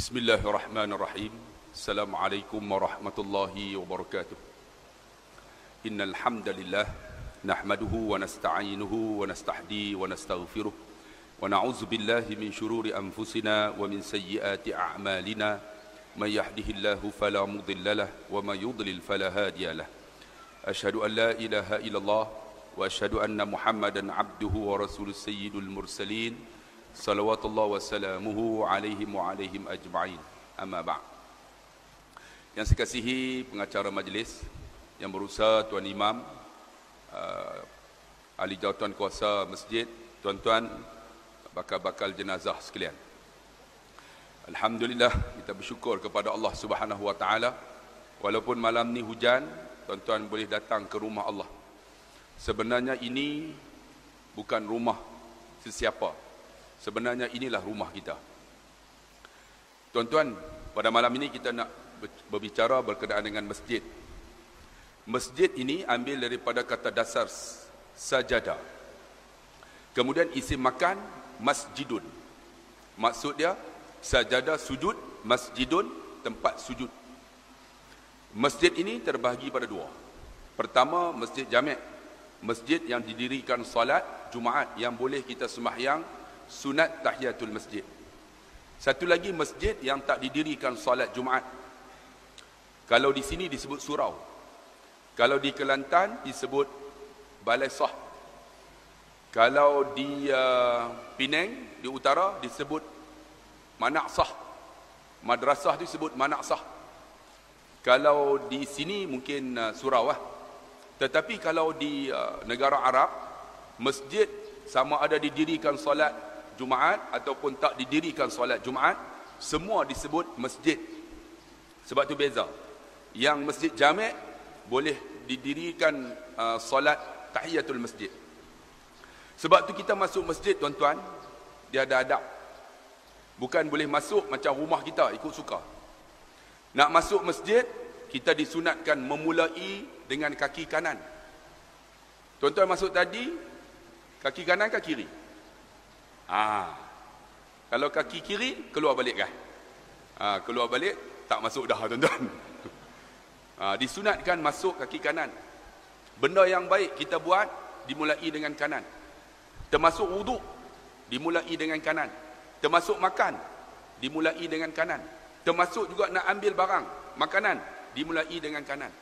بسم الله الرحمن الرحيم السلام عليكم ورحمة الله وبركاته إن الحمد لله نحمده ونستعينه ونستحديه ونستغفره ونعوذ بالله من شرور أنفسنا ومن سيئات أعمالنا من يهده الله فلا مضل له ومن يضلل فلا هادي له أشهد أن لا إله إلا الله وأشهد أن محمدا عبده ورسول السيد المرسلين Salawatullah wasallamuhu alaihim wa alaihim ajma'in. Amma ba' yang saya kasihi pengacara majlis yang berusaha tuan imam uh, ahli jawatan kuasa masjid tuan-tuan bakal-bakal jenazah sekalian. Alhamdulillah kita bersyukur kepada Allah Subhanahu wa taala. Walaupun malam ni hujan tuan-tuan boleh datang ke rumah Allah. Sebenarnya ini bukan rumah sesiapa. Sebenarnya inilah rumah kita. Tuan-tuan, pada malam ini kita nak berbicara berkenaan dengan masjid. Masjid ini ambil daripada kata dasar sajadah. Kemudian isim makan masjidun. Maksud dia sajadah sujud, masjidun tempat sujud. Masjid ini terbahagi pada dua. Pertama masjid jamek. Masjid yang didirikan salat Jumaat yang boleh kita sembahyang sunat tahiyatul masjid. Satu lagi masjid yang tak didirikan salat Jumaat kalau di sini disebut surau. Kalau di Kelantan disebut balai sah. Kalau di uh, Penang, di utara disebut manak sah. Madrasah disebut manak sah. Kalau di sini mungkin uh, surau lah. Tetapi kalau di uh, negara Arab, masjid sama ada didirikan solat Jumaat ataupun tak didirikan solat Jumaat, semua disebut masjid. Sebab tu beza yang masjid jamek boleh didirikan uh, solat tahiyatul masjid. Sebab tu kita masuk masjid tuan-tuan, dia ada adab. Bukan boleh masuk macam rumah kita ikut suka. Nak masuk masjid, kita disunatkan memulai dengan kaki kanan. Tuan-tuan masuk tadi, kaki kanan ke kiri? Ah. Kalau kaki kiri, keluar balik kan? Ah, keluar balik, tak masuk dah tuan-tuan. Ha, disunatkan masuk kaki kanan. Benda yang baik kita buat dimulai dengan kanan. Termasuk wuduk dimulai dengan kanan. Termasuk makan dimulai dengan kanan. Termasuk juga nak ambil barang, makanan dimulai dengan kanan.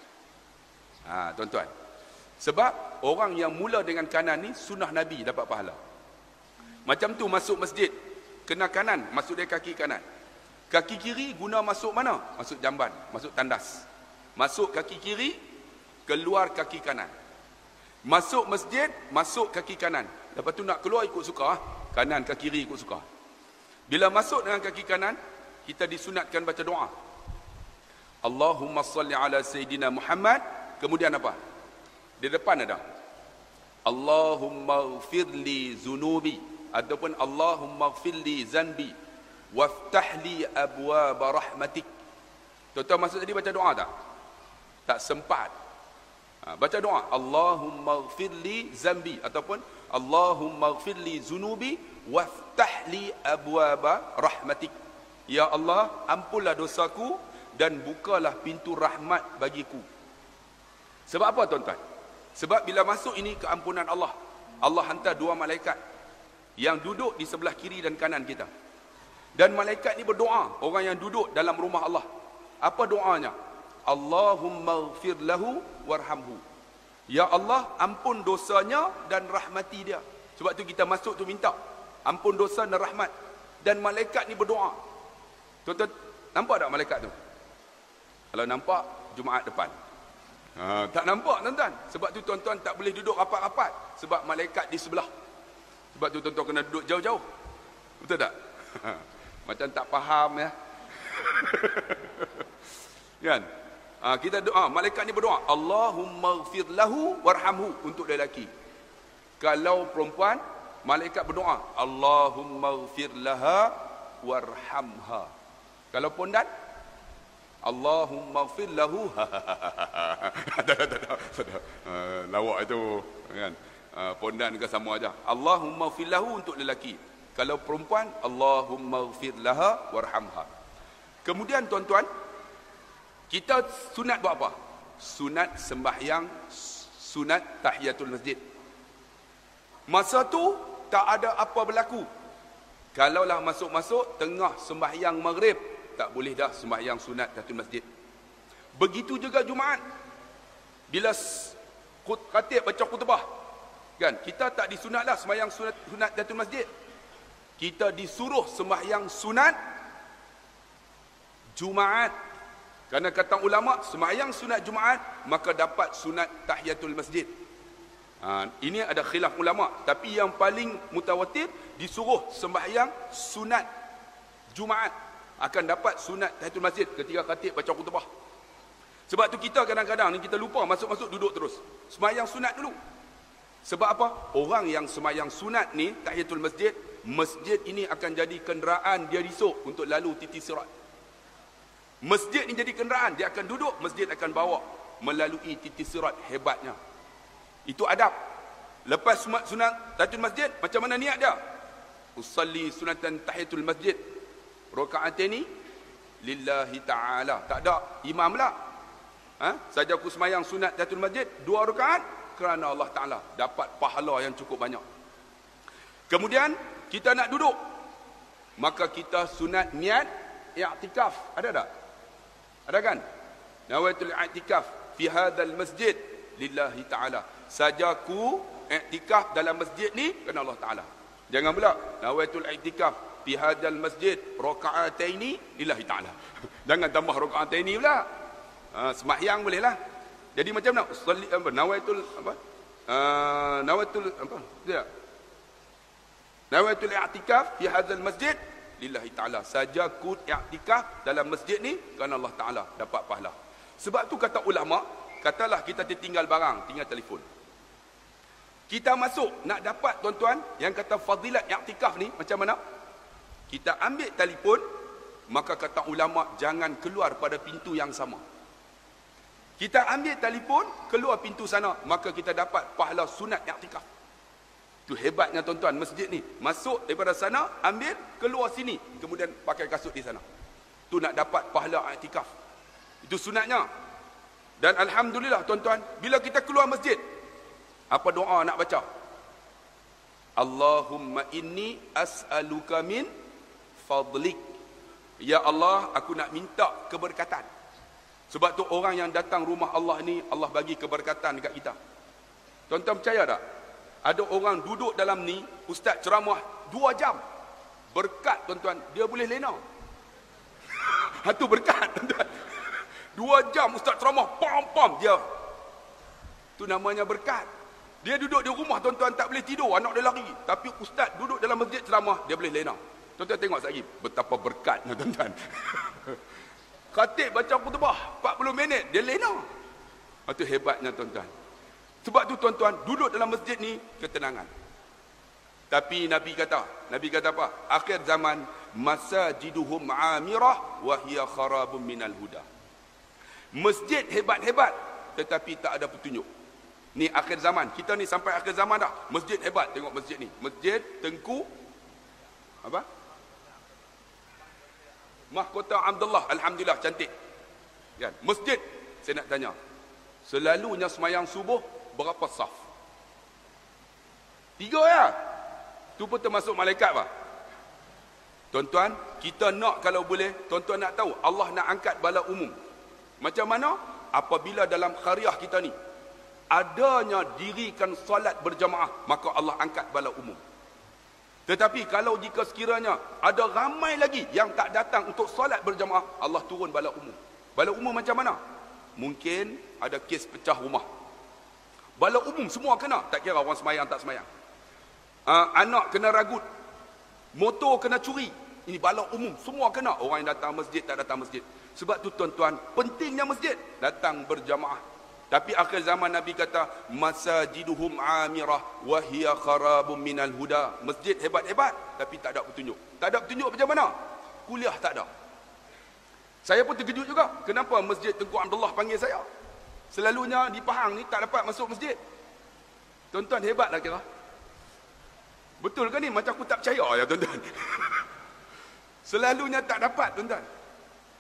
Ha, tuan-tuan. Sebab orang yang mula dengan kanan ni sunnah Nabi dapat pahala. Macam tu masuk masjid, kena kanan, masuk dia kaki kanan. Kaki kiri guna masuk mana? Masuk jamban, masuk tandas. Masuk kaki kiri, keluar kaki kanan. Masuk masjid, masuk kaki kanan. Lepas tu nak keluar ikut suka. Kanan ke kiri ikut suka. Bila masuk dengan kaki kanan, kita disunatkan baca doa. Allahumma salli ala Sayyidina Muhammad. Kemudian apa? Di depan ada. Allahumma gfirli zunubi. Ataupun Allahumma gfirli zanbi. Waftahli abwa rahmatik. Tuan-tuan masuk tadi baca doa tak? tak sempat. Ha, baca doa. Allahumma gfirli zambi. Ataupun Allahumma gfirli zunubi waftahli abwaba rahmatik. Ya Allah ampunlah dosaku dan bukalah pintu rahmat bagiku. Sebab apa tuan-tuan? Sebab bila masuk ini keampunan Allah. Allah hantar dua malaikat yang duduk di sebelah kiri dan kanan kita dan malaikat ini berdoa orang yang duduk dalam rumah Allah apa doanya Allahumma gfir lahu warhamhu. Ya Allah, ampun dosanya dan rahmati dia. Sebab tu kita masuk tu minta. Ampun dosa dan rahmat. Dan malaikat ni berdoa. Tuan-tuan, nampak tak malaikat tu? Kalau nampak, Jumaat depan. Ha, tak nampak tuan-tuan. Sebab tu tuan-tuan tak boleh duduk rapat-rapat. Sebab malaikat di sebelah. Sebab tu tuan-tuan kena duduk jauh-jauh. Betul tak? Macam tak faham ya. kan? Ha, kita doa, malaikat ni berdoa, Allahumma gfir lahu warhamhu untuk lelaki. Kalau perempuan, malaikat berdoa, Allahumma gfir laha warhamha. Kalau pondan, Allahumma gfir lahu. Ha, lawak itu kan. Ha, pondan ke sama aja. Allahumma gfir lahu untuk lelaki. Kalau perempuan, Allahumma gfir laha warhamha. kemudian tuan-tuan kita sunat buat apa sunat sembahyang sunat tahiyatul masjid masa tu tak ada apa berlaku kalaulah masuk-masuk tengah sembahyang maghrib tak boleh dah sembahyang sunat tahiyatul masjid begitu juga jumaat bila khatib baca khutbah kan kita tak disunatlah sembahyang sunat sunat tahiyatul masjid kita disuruh sembahyang sunat jumaat kerana kata ulama sembahyang sunat Jumaat maka dapat sunat tahiyatul masjid. Ha, ini ada khilaf ulama tapi yang paling mutawatir disuruh sembahyang sunat Jumaat akan dapat sunat tahiyatul masjid ketika khatib baca khutbah. Sebab tu kita kadang-kadang ni kita lupa masuk-masuk duduk terus. Sembahyang sunat dulu. Sebab apa? Orang yang sembahyang sunat ni tahiyatul masjid, masjid ini akan jadi kenderaan dia risuk untuk lalu titi sirat. Masjid ni jadi kenderaan, dia akan duduk, masjid akan bawa melalui titik sirat hebatnya. Itu adab. Lepas sunat tahiyatul masjid, macam mana niat dia? Usalli sunatan tahiyatul masjid. Rakaat ini lillahi taala. Tak ada imam lah. Ha? Saja aku semayang sunat tahiyatul masjid dua rakaat kerana Allah taala dapat pahala yang cukup banyak. Kemudian kita nak duduk. Maka kita sunat niat i'tikaf. Ada tak? Ada kan? Nawaitul i'tikaf fi hadzal masjid lillahi taala. Sajaku i'tikaf dalam masjid ni kerana Allah taala. Jangan pula nawaitul i'tikaf fi hadzal masjid raka'ataini lillahi taala. Jangan tambah raka'ataini pula. Ha, sembahyang boleh lah. Jadi macam nak salli apa? Nawaitul apa? Uh, nawaitul apa? Dia. Nawaitul i'tikaf fi hadzal masjid lillahi ta'ala saja kut i'tikaf dalam masjid ni kerana Allah Ta'ala dapat pahala sebab tu kata ulama katalah kita tertinggal barang tinggal telefon kita masuk nak dapat tuan-tuan yang kata fadilat i'tikaf ni macam mana kita ambil telefon maka kata ulama jangan keluar pada pintu yang sama kita ambil telefon keluar pintu sana maka kita dapat pahala sunat i'tikaf itu hebatnya tuan-tuan masjid ni. Masuk daripada sana, ambil, keluar sini. Kemudian pakai kasut di sana. Itu nak dapat pahala i'tikaf. Itu sunatnya. Dan Alhamdulillah tuan-tuan, bila kita keluar masjid, apa doa nak baca? Allahumma inni as'aluka min fadlik. Ya Allah, aku nak minta keberkatan. Sebab tu orang yang datang rumah Allah ni, Allah bagi keberkatan dekat kita. Tuan-tuan percaya tak? ada orang duduk dalam ni ustaz ceramah dua jam. Berkat tuan-tuan dia boleh lena. Itu berkat tuan-tuan. Dua jam ustaz ceramah pam pam dia. Tu namanya berkat. Dia duduk di rumah tuan-tuan tak boleh tidur anak dia lari. Tapi ustaz duduk dalam masjid ceramah dia boleh lena. Tuan-tuan tengok lagi betapa berkatnya tuan-tuan khatib baca khutbah 40 minit dia lena itu hebatnya tuan-tuan sebab tu tuan-tuan, duduk dalam masjid ni ketenangan. Tapi Nabi kata, Nabi kata apa? Akhir zaman masajiduhum amirah wa hiya kharabun minal huda. Masjid hebat-hebat tetapi tak ada petunjuk. Ni akhir zaman. Kita ni sampai akhir zaman dah. Masjid hebat. Tengok masjid ni. Masjid Tengku apa? Mahkota Abdullah. Alhamdulillah cantik. Kan? Masjid saya nak tanya. Selalunya semayang subuh berapa saf? Tiga ya. Tu pun termasuk malaikat apa? Tuan-tuan, kita nak kalau boleh, tuan-tuan nak tahu, Allah nak angkat bala umum. Macam mana? Apabila dalam khariah kita ni, adanya dirikan solat berjamaah, maka Allah angkat bala umum. Tetapi kalau jika sekiranya ada ramai lagi yang tak datang untuk solat berjamaah, Allah turun bala umum. Bala umum macam mana? Mungkin ada kes pecah rumah. Bala umum semua kena. Tak kira orang semayang tak semayang. Uh, anak kena ragut. Motor kena curi. Ini bala umum. Semua kena. Orang yang datang masjid tak datang masjid. Sebab tu tuan-tuan. Pentingnya masjid. Datang berjamaah. Tapi akhir zaman Nabi kata. Masajiduhum amirah. Wahia kharabum minal huda. Masjid hebat-hebat. Tapi tak ada petunjuk. Tak ada petunjuk macam mana? Kuliah tak ada. Saya pun terkejut juga. Kenapa masjid Tengku Abdullah panggil saya? Selalunya di Pahang ni tak dapat masuk masjid. Tuan-tuan hebatlah kira. Betul ke ni? Macam aku tak percaya ya tuan-tuan. Selalunya tak dapat tuan-tuan.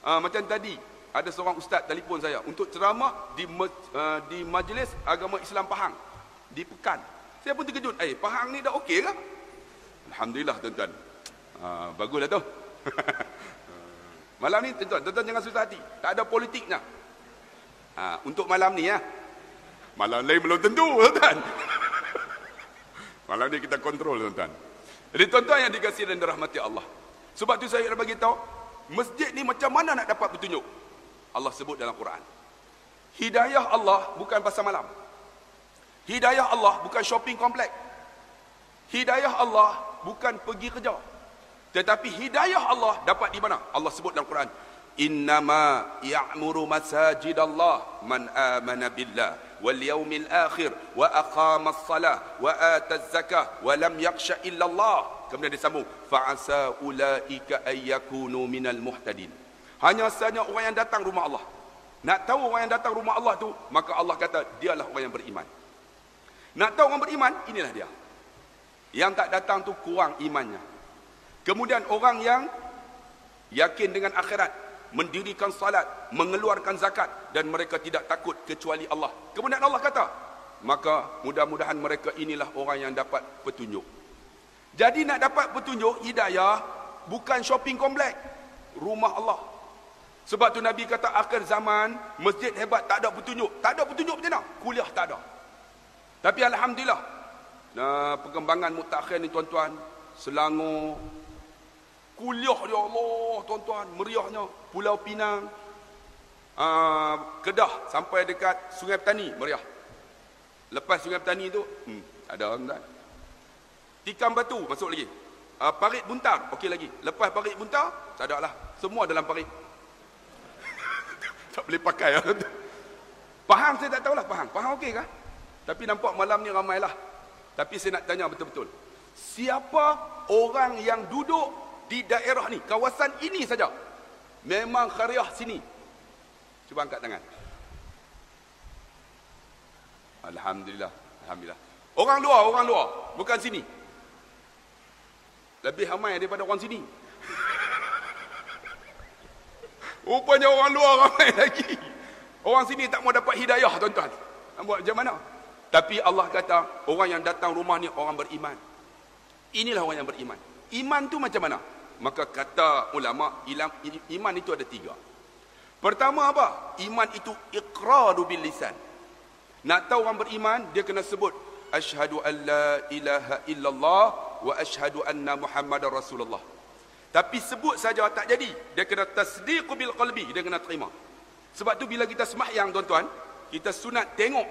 Uh, macam tadi, ada seorang ustaz telefon saya untuk ceramah di uh, di majlis agama Islam Pahang di Pekan. Saya pun terkejut. Eh, Pahang ni dah okey ke? Alhamdulillah tuan-tuan. Uh, baguslah tu. malam ni tuan-tuan, tuan-tuan jangan susah hati. Tak ada politiknya. Uh, untuk malam ni ya. Malam lain belum tentu tuan-tuan. malam ni kita kontrol tuan-tuan. Jadi tuan-tuan yang dikasihi dan dirahmati Allah. Sebab tu saya nak bagi tahu, masjid ni macam mana nak dapat petunjuk? Allah sebut dalam Quran. Hidayah Allah bukan pasal malam. Hidayah Allah bukan shopping komplek. Hidayah Allah bukan pergi kerja. Tetapi hidayah Allah dapat di mana? Allah sebut dalam Quran. Innama ya'muru masajid Allah man amana billah wal yawmil akhir wa aqama as-salah wa ata az-zakah wa lam yakhsha illa Allah. Kemudian disambung fa'asa ulaika ayyakunu minal muhtadin. Hanya sahaja orang yang datang rumah Allah. Nak tahu orang yang datang rumah Allah tu, maka Allah kata dialah orang yang beriman. Nak tahu orang beriman, inilah dia. Yang tak datang tu kurang imannya. Kemudian orang yang yakin dengan akhirat, mendirikan salat, mengeluarkan zakat dan mereka tidak takut kecuali Allah. Kemudian Allah kata, maka mudah-mudahan mereka inilah orang yang dapat petunjuk. Jadi nak dapat petunjuk hidayah bukan shopping komplek, rumah Allah. Sebab tu Nabi kata akhir zaman masjid hebat tak ada petunjuk. Tak ada petunjuk macam mana? Kuliah tak ada. Tapi alhamdulillah nah, perkembangan mutakhir ni tuan-tuan Selangor kuliah dia Allah tuan-tuan meriahnya Pulau Pinang uh, Kedah sampai dekat Sungai Petani meriah. Lepas Sungai Petani tu hmm, ada orang? Tikam Batu masuk lagi. Uh, parit Buntar okey lagi. Lepas Parit Buntar tak ada lah. Semua dalam parit tak boleh pakai lah. Pahang saya tak tahulah Pahang. Pahang okey kah? Tapi nampak malam ni ramailah. Tapi saya nak tanya betul-betul. Siapa orang yang duduk di daerah ni, kawasan ini saja. Memang khariah sini. Cuba angkat tangan. Alhamdulillah. Alhamdulillah. Orang luar, orang luar. Bukan sini. Lebih ramai daripada orang sini. Rupanya orang luar ramai lagi. Orang sini tak mau dapat hidayah tuan-tuan. Nak buat macam mana? Tapi Allah kata, orang yang datang rumah ni orang beriman. Inilah orang yang beriman. Iman tu macam mana? Maka kata ulama, iman itu ada tiga. Pertama apa? Iman itu iqraru bil lisan. Nak tahu orang beriman, dia kena sebut asyhadu an la ilaha illallah wa asyhadu anna muhammadar rasulullah. Tapi sebut saja tak jadi. Dia kena tasdiq bil qalbi. Dia kena terima. Sebab tu bila kita semahyang tuan-tuan, kita sunat tengok.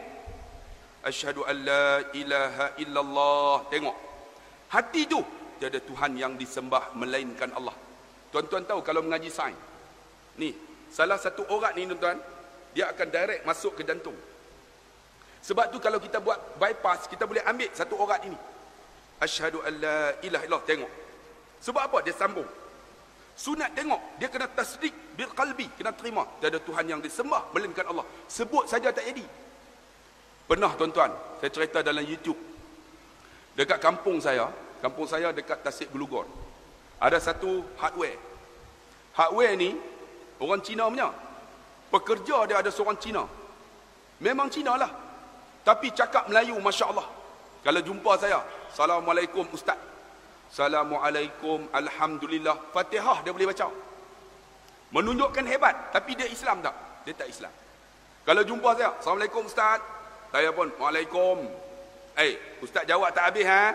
Asyhadu an la ilaha illallah. Tengok. Hati tu tiada Tuhan yang disembah melainkan Allah. Tuan-tuan tahu kalau mengaji sains. Ni, salah satu orat ni tuan-tuan, dia akan direct masuk ke jantung. Sebab tu kalau kita buat bypass, kita boleh ambil satu orat ini. Asyhadu an la ilaha illallah. Tengok. Sebab apa? Dia sambung. Sunat tengok. Dia kena tasdik bil qalbi. Kena terima. Tiada Tuhan yang disembah. Melainkan Allah. Sebut saja tak jadi. Pernah tuan-tuan. Saya cerita dalam YouTube. Dekat kampung saya. Kampung saya dekat Tasik Gelugor. Ada satu hardware. Hardware ni. Orang Cina punya. Pekerja dia ada seorang Cina. Memang Cina lah. Tapi cakap Melayu Masya Allah. Kalau jumpa saya. Assalamualaikum Ustaz. Assalamualaikum, Alhamdulillah. Fatihah dia boleh baca. Menunjukkan hebat. Tapi dia Islam tak? Dia tak Islam. Kalau jumpa saya, Assalamualaikum Ustaz. Saya pun, Waalaikum. Eh, hey, Ustaz jawab tak habis ha?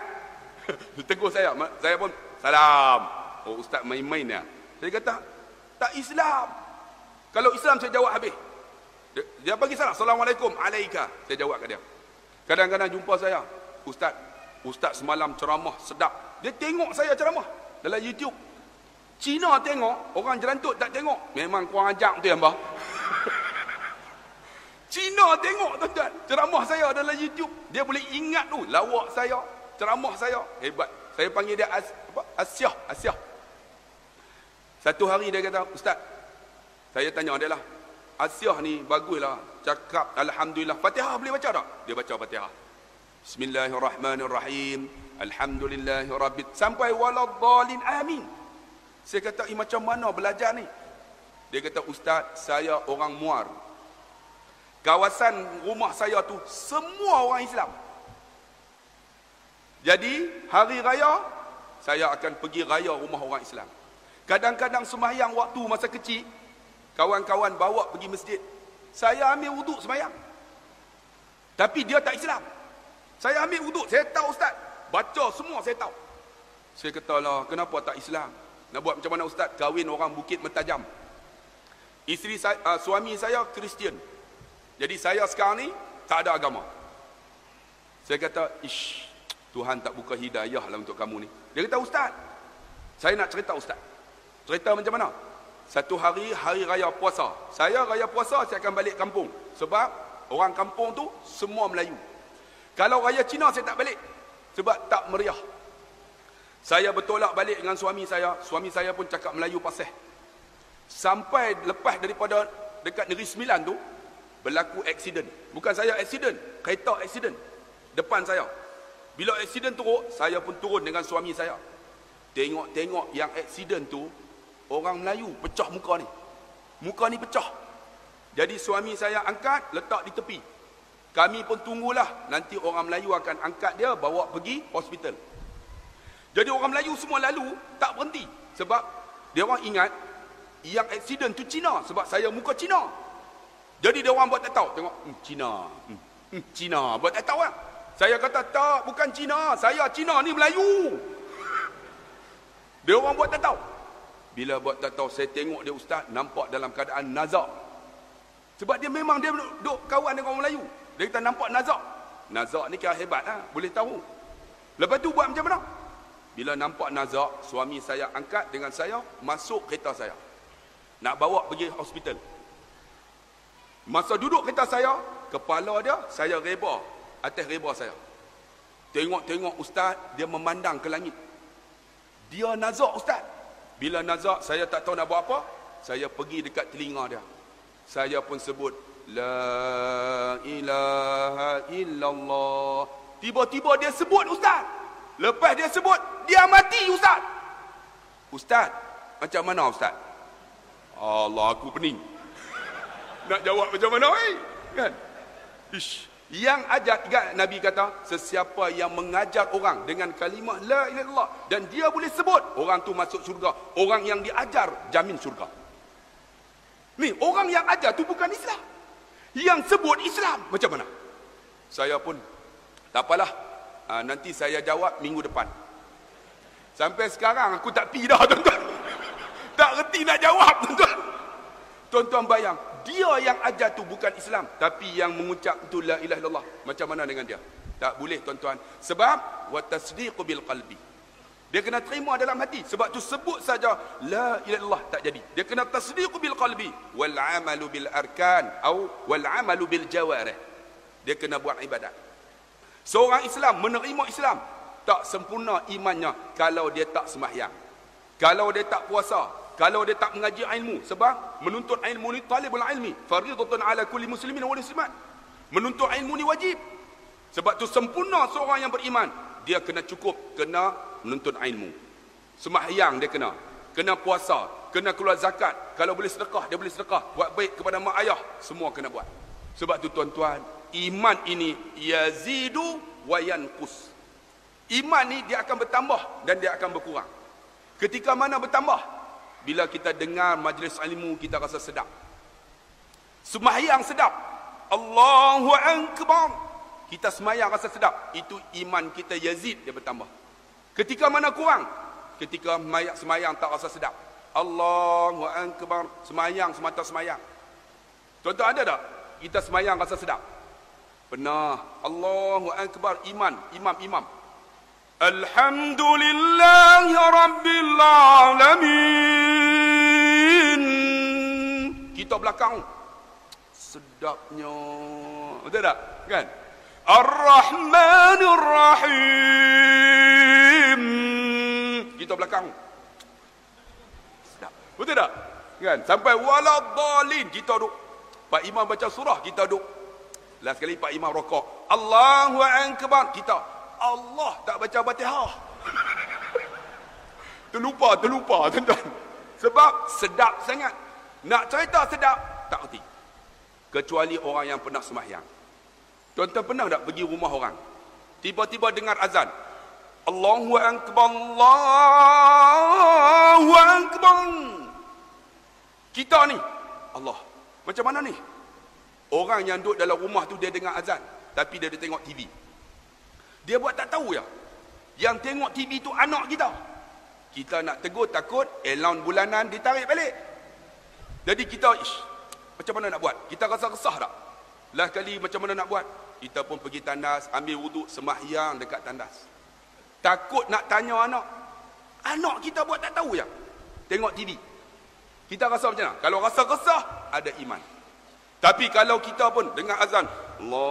Tegur saya. Saya pun, Salam. Oh, Ustaz main-main ya. Saya kata, tak Islam. Kalau Islam saya jawab habis. Dia, dia bagi salam. Assalamualaikum. Alaika. Saya jawab ke dia. Kadang-kadang jumpa saya. Ustaz, Ustaz semalam ceramah sedap. Dia tengok saya ceramah dalam YouTube. Cina tengok, orang jerantut tak tengok. Memang kurang ajar tu yang bah. Cina tengok tuan-tuan, ceramah saya dalam YouTube. Dia boleh ingat tu lawak saya, ceramah saya. Hebat. Saya panggil dia As, apa? Asyah, Asyah. Satu hari dia kata, "Ustaz, saya tanya dia lah. Asyah ni baguslah, cakap alhamdulillah. Fatihah boleh baca tak?" Dia baca Fatihah. Bismillahirrahmanirrahim. Alhamdulillahirabbil sampai waladhdallin amin. Saya kata, "Eh macam mana belajar ni?" Dia kata, Ustaz, saya orang muar. Kawasan rumah saya tu semua orang Islam. Jadi, hari raya, saya akan pergi raya rumah orang Islam. Kadang-kadang semayang waktu masa kecil, kawan-kawan bawa pergi masjid. Saya ambil wuduk semayang. Tapi dia tak Islam. Saya ambil wuduk, saya tahu Ustaz. Baca semua saya tahu. Saya kata lah, kenapa tak Islam? Nak buat macam mana Ustaz? Kahwin orang Bukit Mentajam. Isteri saya, uh, suami saya Kristian. Jadi saya sekarang ni tak ada agama. Saya kata, ish, Tuhan tak buka hidayah lah untuk kamu ni. Dia kata, Ustaz, saya nak cerita Ustaz. Cerita macam mana? Satu hari, hari raya puasa. Saya raya puasa, saya akan balik kampung. Sebab orang kampung tu semua Melayu. Kalau raya Cina, saya tak balik. Sebab tak meriah. Saya bertolak balik dengan suami saya. Suami saya pun cakap Melayu pasih. Sampai lepas daripada dekat Negeri Sembilan tu, berlaku aksiden. Bukan saya aksiden, kereta aksiden. Depan saya. Bila aksiden turun, saya pun turun dengan suami saya. Tengok-tengok yang aksiden tu, orang Melayu pecah muka ni. Muka ni pecah. Jadi suami saya angkat, letak di tepi. Kami pun tunggulah, nanti orang Melayu akan angkat dia, bawa pergi hospital. Jadi orang Melayu semua lalu, tak berhenti. Sebab dia orang ingat, yang aksiden tu Cina sebab saya muka Cina. Jadi dia orang buat tak tahu. Tengok, hmm, Cina. Hmm, hmm, Cina. Buat tak tahu lah. Saya kata, tak, bukan Cina. Saya Cina ni Melayu. Dia orang buat tak tahu. Bila buat tak tahu, saya tengok dia ustaz, nampak dalam keadaan nazak. Sebab dia memang dia duduk kawan dengan orang Melayu. Dia kata nampak nazak. Nazak ni kira hebat lah. Boleh tahu. Lepas tu buat macam mana? Bila nampak nazak, suami saya angkat dengan saya, masuk kereta saya nak bawa pergi hospital. Masa duduk kereta saya, kepala dia saya reba atas reba saya. Tengok-tengok ustaz dia memandang ke langit. Dia nazak ustaz. Bila nazak saya tak tahu nak buat apa, saya pergi dekat telinga dia. Saya pun sebut la ilaha illallah. Tiba-tiba dia sebut ustaz. Lepas dia sebut, dia mati ustaz. Ustaz, macam mana ustaz? Allah aku pening. Nak jawab macam mana eh? Kan? Ish. Yang ajar kan Nabi kata sesiapa yang mengajar orang dengan kalimah la ilaha illallah dan dia boleh sebut orang tu masuk syurga. Orang yang diajar jamin syurga. Ni orang yang ajar tu bukan Islam. Yang sebut Islam macam mana? Saya pun tak apalah. Ha, nanti saya jawab minggu depan. Sampai sekarang aku tak pi dah tuan-tuan. Tak reti nak jawab tuan-tuan. Tuan-tuan bayang, dia yang ajar tu bukan Islam, tapi yang mengucap itu la illallah. Macam mana dengan dia? Tak boleh tuan-tuan. Sebab wa tasdiqu bil qalbi. Dia kena terima dalam hati. Sebab tu sebut saja la ilaha illallah tak jadi. Dia kena tasdiqu bil qalbi wal amalu bil arkan atau wal amalu bil jawarih. Dia kena buat ibadat. Seorang Islam menerima Islam tak sempurna imannya kalau dia tak sembahyang. Kalau dia tak puasa, kalau dia tak mengaji ilmu sebab menuntut ilmu ni talibul ilmi fardhatun ala kulli muslimin wa muslimat menuntut ilmu ni wajib sebab tu sempurna seorang yang beriman dia kena cukup kena menuntut ilmu sembahyang dia kena. Kena puasa kena keluar zakat. Kalau boleh sedekah dia boleh sedekah. Buat baik kepada mak ayah semua kena buat. Sebab tu tuan-tuan iman ini yazidu wa yanqus. Iman ni dia akan bertambah dan dia akan berkurang. Ketika mana bertambah? Bila kita dengar majlis ilmu kita rasa sedap. Sembahyang sedap. Allahu akbar kita sembahyang rasa sedap. Itu iman kita yazid dia bertambah. Ketika mana kurang? Ketika sembahyang tak rasa sedap. Allahu akbar. Sembahyang semata sembahyang tuan-tuan ada tak? Kita sembahyang rasa sedap? Pernah. Allahu akbar. Iman. Imam imam. Alhamdulillah Rabbil Alamin. Kita belakang. Sedapnya. Betul tak? Kan? Ar-Rahmanir Rahim Kita belakang Sedap Betul tak? Kan? Sampai waladhalin Kita duduk Pak Imam baca surah Kita duduk Last sekali Pak Imam rokok Allahu Akbar Kita Allah tak baca Fatihah. terlupa, terlupa tuan-tuan. Sebab sedap sangat. Nak cerita sedap, tak kerti. Kecuali orang yang pernah semahyang. Tuan-tuan pernah tak pergi rumah orang? Tiba-tiba dengar azan. Allahu Akbar, Allahu Akbar. Kita ni, Allah, macam mana ni? Orang yang duduk dalam rumah tu dia dengar azan. Tapi dia, dia tengok TV. Dia buat tak tahu ya. Yang tengok TV tu anak kita. Kita nak tegur takut, allowance bulanan ditarik balik. Jadi kita, ish, macam mana nak buat? Kita rasa resah tak? Lah kali macam mana nak buat? Kita pun pergi tandas, ambil wuduk, semahyang dekat tandas. Takut nak tanya anak. Anak kita buat tak tahu ya. Tengok TV. Kita rasa macam mana? Kalau rasa resah, ada iman. Tapi kalau kita pun dengar azan, Allahu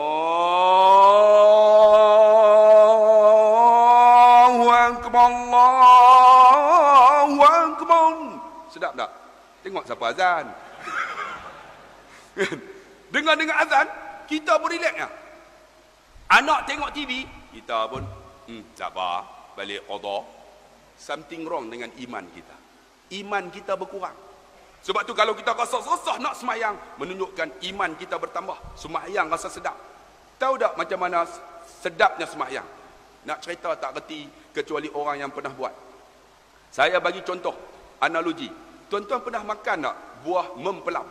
Akbar, Allahu Akbar. Sedap tak? Tengok siapa azan. Dengar-dengar azan, kita pun relax ya. Anak tengok TV, kita pun, hmm, sabar, balik qadha. Something wrong dengan iman kita. Iman kita berkurang. Sebab tu kalau kita rasa susah nak semayang, menunjukkan iman kita bertambah. Semayang rasa sedap. Tahu tak macam mana sedapnya semayang? Nak cerita tak reti kecuali orang yang pernah buat. Saya bagi contoh, analogi. Tuan-tuan pernah makan tak buah mempelam?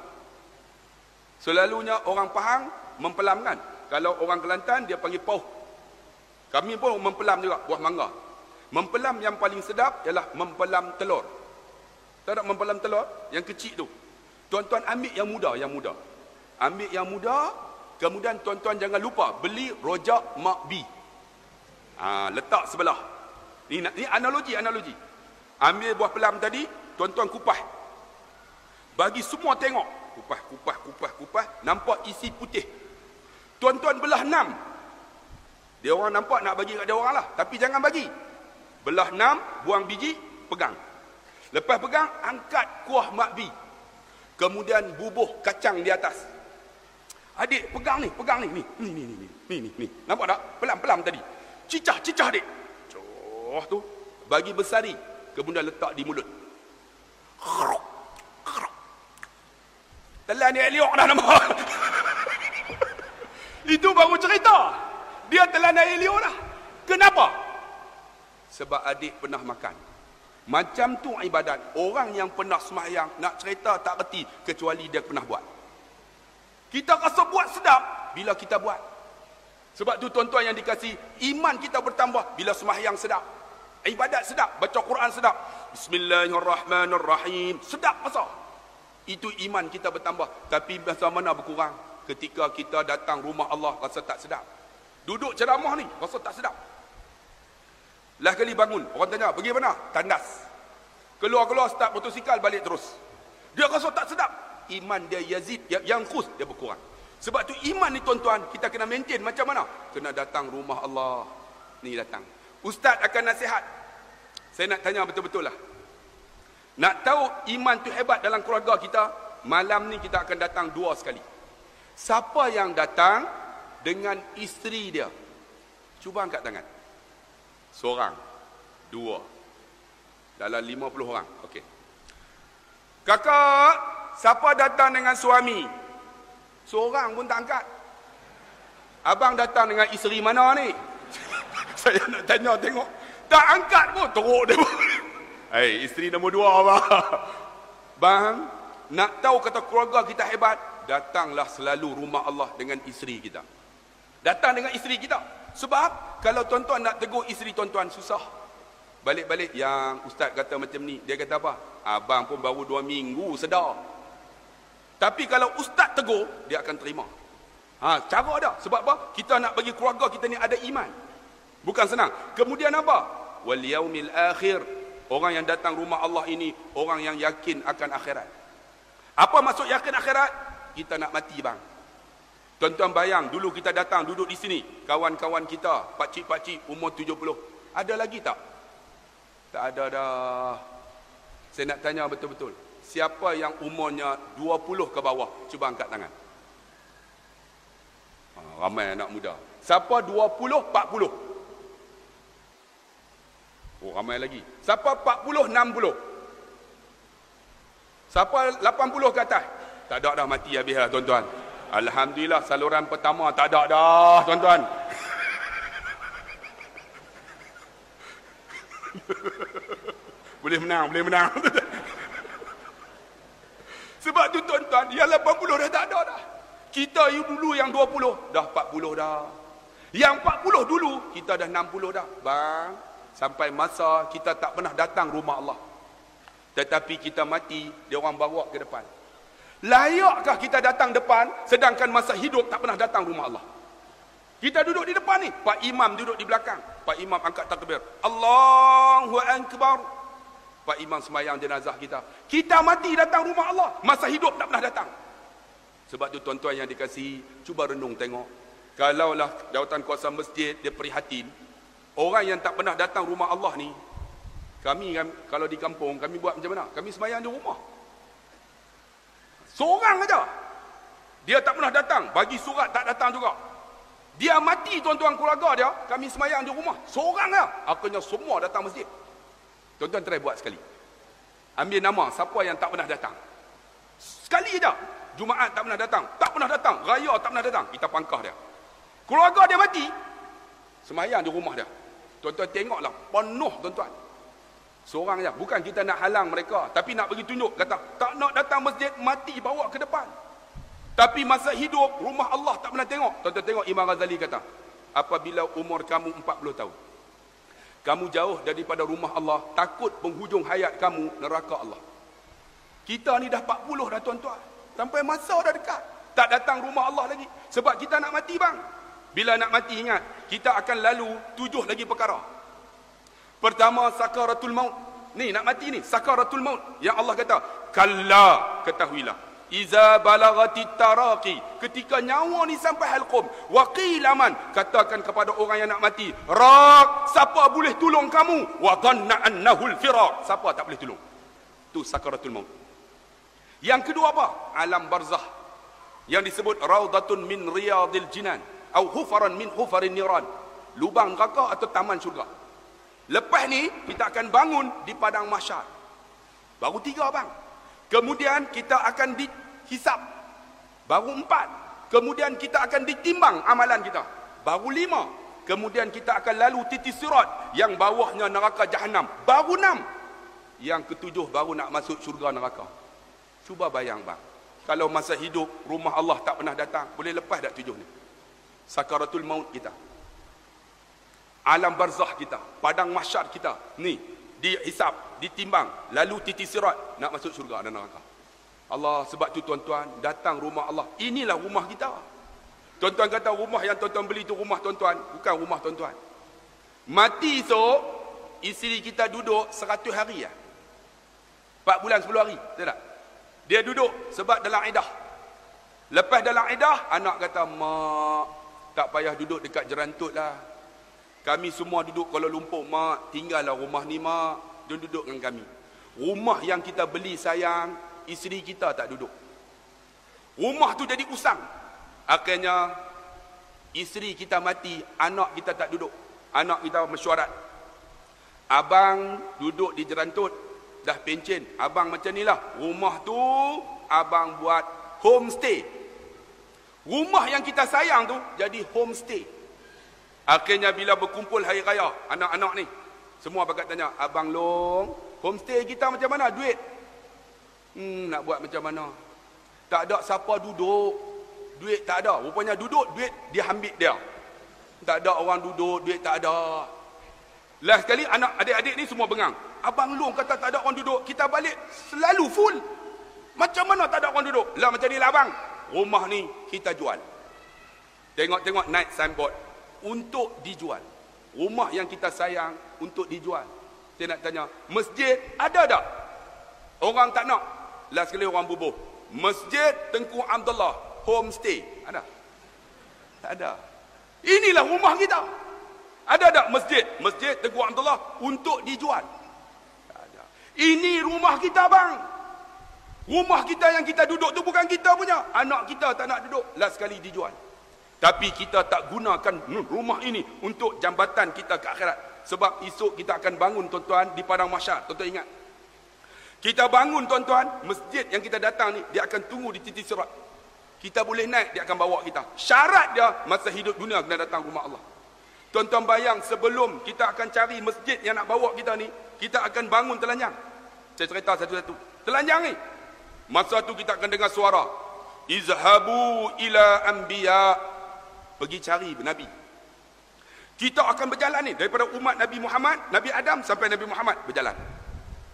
Selalunya orang Pahang mempelam kan? Kalau orang Kelantan dia panggil pauh. Kami pun mempelam juga buah mangga. Mempelam yang paling sedap ialah mempelam telur. Tak ada mempelam telur yang kecil tu. Tuan-tuan ambil yang muda, yang muda. Ambil yang muda, kemudian tuan-tuan jangan lupa beli rojak mak bi. Ha, letak sebelah. Ni, ni analogi, analogi. Ambil buah pelam tadi, tuan-tuan kupas. Bagi semua tengok. Kupas, kupas, kupas, kupas. Nampak isi putih. Tuan-tuan belah enam. Dia orang nampak nak bagi kat dia orang lah. Tapi jangan bagi. Belah enam, buang biji, pegang. Lepas pegang, angkat kuah makbi. Kemudian bubuh kacang di atas. Adik, pegang ni, pegang ni. Ni, ni, ni, ni, ni, ni, ni. Nampak tak? Pelan-pelan tadi. Cicah, cicah adik. Coh tu. Bagi besari. Kemudian letak di mulut. Khrok, khrok. Telan ni Eliok dah nama. Itu baru cerita. Dia telan Eliok dah. Kenapa? Sebab adik pernah makan. Macam tu ibadat. Orang yang pernah semayang, nak cerita tak reti kecuali dia pernah buat. Kita rasa buat sedap bila kita buat. Sebab tu tuan-tuan yang dikasih, iman kita bertambah bila semayang sedap. Ibadat sedap, baca Quran sedap. Bismillahirrahmanirrahim. Sedap masa. Itu iman kita bertambah. Tapi masa mana berkurang? Ketika kita datang rumah Allah rasa tak sedap. Duduk ceramah ni rasa tak sedap. Lah kali bangun, orang tanya, pergi mana? Tandas. Keluar-keluar start motosikal balik terus. Dia rasa tak sedap. Iman dia yazid, yang kus dia berkurang. Sebab tu iman ni tuan-tuan, kita kena maintain macam mana? Kena datang rumah Allah. Ni datang. Ustaz akan nasihat. Saya nak tanya betul-betul lah. Nak tahu iman tu hebat dalam keluarga kita, malam ni kita akan datang dua sekali. Siapa yang datang dengan isteri dia? Cuba angkat tangan. Seorang. Dua. Dalam lima puluh orang. Okey. Kakak, siapa datang dengan suami? Seorang pun tak angkat. Abang datang dengan isteri mana ni? Saya nak tanya tengok. Tak angkat pun. Teruk dia pun. Hei, isteri nombor dua abang. Bang, nak tahu kata keluarga kita hebat? Datanglah selalu rumah Allah dengan isteri kita. Datang dengan isteri kita. Sebab kalau tuan-tuan nak tegur isteri tuan-tuan susah. Balik-balik yang ustaz kata macam ni, dia kata apa? Abang pun baru dua minggu sedar. Tapi kalau ustaz tegur, dia akan terima. Ha, cara ada. Sebab apa? Kita nak bagi keluarga kita ni ada iman. Bukan senang. Kemudian apa? Wal yaumil akhir. Orang yang datang rumah Allah ini, orang yang yakin akan akhirat. Apa maksud yakin akhirat? Kita nak mati bang. Tuan-tuan bayang, dulu kita datang duduk di sini. Kawan-kawan kita, pakcik-pakcik umur 70. Ada lagi tak? Tak ada dah. Saya nak tanya betul-betul. Siapa yang umurnya 20 ke bawah? Cuba angkat tangan. Ha, ramai anak muda. Siapa 20, 40? Oh, ramai lagi. Siapa 40, 60? Siapa 80 ke atas? Tak ada dah mati habis lah tuan-tuan. Alhamdulillah saluran pertama tak ada dah tuan-tuan. boleh menang, boleh menang. Sebab tu tuan-tuan, yang 80 dah tak ada dah. Kita dulu yang 20, dah 40 dah. Yang 40 dulu, kita dah 60 dah. Bang, sampai masa kita tak pernah datang rumah Allah. Tetapi kita mati, dia orang bawa ke depan. Layakkah kita datang depan, sedangkan masa hidup tak pernah datang rumah Allah? Kita duduk di depan ni, Pak Imam duduk di belakang. Pak Imam angkat takbir. Allahu Akbar. Pak Imam semayang jenazah kita. Kita mati datang rumah Allah. Masa hidup tak pernah datang. Sebab tu tuan-tuan yang dikasih, cuba renung tengok. Kalaulah jawatan kuasa masjid, dia prihatin. Orang yang tak pernah datang rumah Allah ni, kami kalau di kampung, kami buat macam mana? Kami semayang di rumah. Seorang aja. Dia tak pernah datang. Bagi surat tak datang juga. Dia mati tuan-tuan keluarga dia, kami semayang di rumah. Seorang aja. Akhirnya semua datang masjid. Tuan-tuan try buat sekali. Ambil nama siapa yang tak pernah datang. Sekali saja. Jumaat tak pernah datang. Tak pernah datang. Raya tak pernah datang. Kita pangkah dia. Keluarga dia mati. Semayang di rumah dia. Tuan-tuan tengoklah. Penuh tuan-tuan. Seorang saja. Bukan kita nak halang mereka. Tapi nak bagi tunjuk. Kata tak nak datang masjid. Mati bawa ke depan. Tapi masa hidup. Rumah Allah tak pernah tengok. Tuan-tuan tengok Imam Ghazali kata. Apabila umur kamu 40 tahun. Kamu jauh daripada rumah Allah, takut penghujung hayat kamu neraka Allah. Kita ni dah 40 dah tuan-tuan. Sampai masa dah dekat. Tak datang rumah Allah lagi. Sebab kita nak mati bang. Bila nak mati ingat, kita akan lalu tujuh lagi perkara. Pertama, sakaratul maut. Ni nak mati ni, sakaratul maut. Yang Allah kata, kalla ketahuilah. Iza balagati taraqi ketika nyawa ni sampai halqum. Wa qilaman katakan kepada orang yang nak mati rak siapa boleh tolong kamu? Wa dhanna annahu alfiraq siapa tak boleh tolong? Tu sakaratul maut. Yang kedua apa? Alam barzah yang disebut raudatun min riyadil jinan atau hufaran min hufarin niran. Lubang neraka atau taman syurga lepas ni kita akan bangun di padang mahsyar baru tiga bang Kemudian kita akan dihisap. Baru empat. Kemudian kita akan ditimbang amalan kita. Baru lima. Kemudian kita akan lalu titis sirat yang bawahnya neraka jahanam. Baru enam. Yang ketujuh baru nak masuk syurga neraka. Cuba bayang bang. Kalau masa hidup rumah Allah tak pernah datang. Boleh lepas tak tujuh ni? Sakaratul maut kita. Alam barzah kita. Padang mahsyar kita. Ni dihisap, ditimbang, lalu titis sirat nak masuk syurga dan neraka. Allah sebab tu tuan-tuan datang rumah Allah. Inilah rumah kita. Tuan-tuan kata rumah yang tuan-tuan beli tu rumah tuan-tuan, bukan rumah tuan-tuan. Mati so isteri kita duduk 100 hari ya. 4 bulan 10 hari, betul tak? Dia duduk sebab dalam idah. Lepas dalam idah, anak kata, "Mak, tak payah duduk dekat jerantut lah. Kami semua duduk Kuala Lumpur, mak. Tinggallah rumah ni, mak. Dia duduk dengan kami. Rumah yang kita beli sayang, isteri kita tak duduk. Rumah tu jadi usang. Akhirnya, isteri kita mati, anak kita tak duduk. Anak kita mesyuarat. Abang duduk di jerantut, dah pencen. Abang macam ni lah. Rumah tu, abang buat homestay. Rumah yang kita sayang tu, jadi homestay. Akhirnya bila berkumpul hari raya, anak-anak ni, semua bakat tanya, Abang Long, homestay kita macam mana? Duit? Hmm, nak buat macam mana? Tak ada siapa duduk, duit tak ada. Rupanya duduk, duit dia ambil dia. Tak ada orang duduk, duit tak ada. Last sekali, anak adik-adik ni semua bengang. Abang Long kata tak ada orang duduk, kita balik selalu full. Macam mana tak ada orang duduk? Lah macam ni lah abang. Rumah ni kita jual. Tengok-tengok naik signboard untuk dijual. Rumah yang kita sayang untuk dijual. Saya nak tanya, masjid ada tak? Orang tak nak. Last sekali orang bubuh. Masjid Tengku Abdullah homestay. Ada? Tak ada. Inilah rumah kita. Ada tak masjid? Masjid Tengku Abdullah untuk dijual. Tak ada. Ini rumah kita bang. Rumah kita yang kita duduk tu bukan kita punya. Anak kita tak nak duduk. Last sekali dijual. Tapi kita tak gunakan rumah ini untuk jambatan kita ke akhirat. Sebab esok kita akan bangun tuan-tuan di padang masyar. Tuan-tuan ingat. Kita bangun tuan-tuan, masjid yang kita datang ni, dia akan tunggu di titik serat. Kita boleh naik, dia akan bawa kita. Syarat dia, masa hidup dunia kena datang rumah Allah. Tuan-tuan bayang, sebelum kita akan cari masjid yang nak bawa kita ni, kita akan bangun telanjang. Saya cerita satu-satu. Telanjang ni. Masa tu kita akan dengar suara. Izhabu ila anbiya. Pergi cari Nabi. Kita akan berjalan ni. Daripada umat Nabi Muhammad, Nabi Adam sampai Nabi Muhammad berjalan.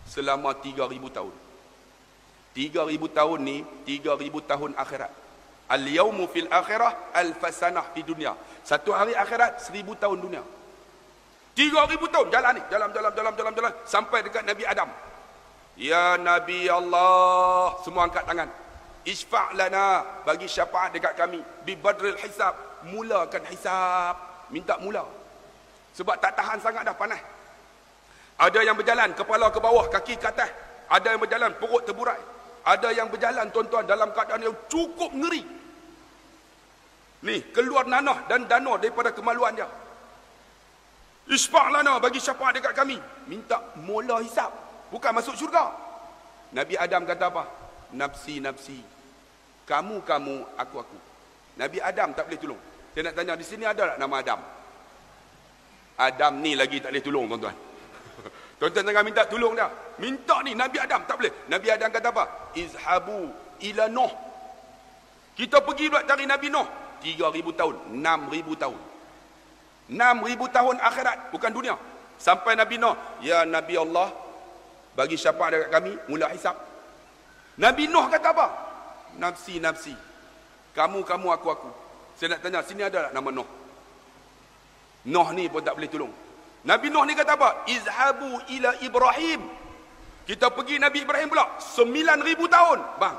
Selama 3000 tahun. 3000 tahun ni 3000 tahun akhirat. Al yaumu fil akhirah al fasanah di dunia. Satu hari akhirat 1000 tahun dunia. 3000 tahun jalan ni. Jalan jalan jalan jalan jalan. Sampai dekat Nabi Adam. Ya Nabi Allah. Semua angkat tangan. Isfa' lana. Bagi syafaat dekat kami. Bi badril hisab mulakan hisab minta mula sebab tak tahan sangat dah panas ada yang berjalan kepala ke bawah, kaki ke atas. Ada yang berjalan perut terburai. Ada yang berjalan tuan-tuan dalam keadaan yang cukup ngeri. Ni, keluar nanah dan danah daripada kemaluan dia. Ispak lana bagi syafaat dekat kami. Minta mula hisap. Bukan masuk syurga. Nabi Adam kata apa? Nafsi, nafsi. Kamu, kamu, aku, aku. Nabi Adam tak boleh tolong. Saya nak tanya, di sini ada tak nama Adam? Adam ni lagi tak boleh tolong tuan-tuan. Tuan-tuan jangan minta tolong dia. Minta ni Nabi Adam tak boleh. Nabi Adam kata apa? Izhabu ila Nuh. Kita pergi pula cari Nabi Nuh. 3000 tahun, 6000 tahun. 6000 tahun akhirat bukan dunia. Sampai Nabi Nuh, ya Nabi Allah bagi syafaat dekat kami mula hisap. Nabi Nuh kata apa? Nafsi nafsi. Kamu kamu aku aku. Saya nak tanya sini ada tak nama Nuh? Nuh ni pun tak boleh tolong. Nabi Nuh ni kata apa? Izhabu ila Ibrahim. Kita pergi Nabi Ibrahim pula. Sembilan ribu tahun. Bang.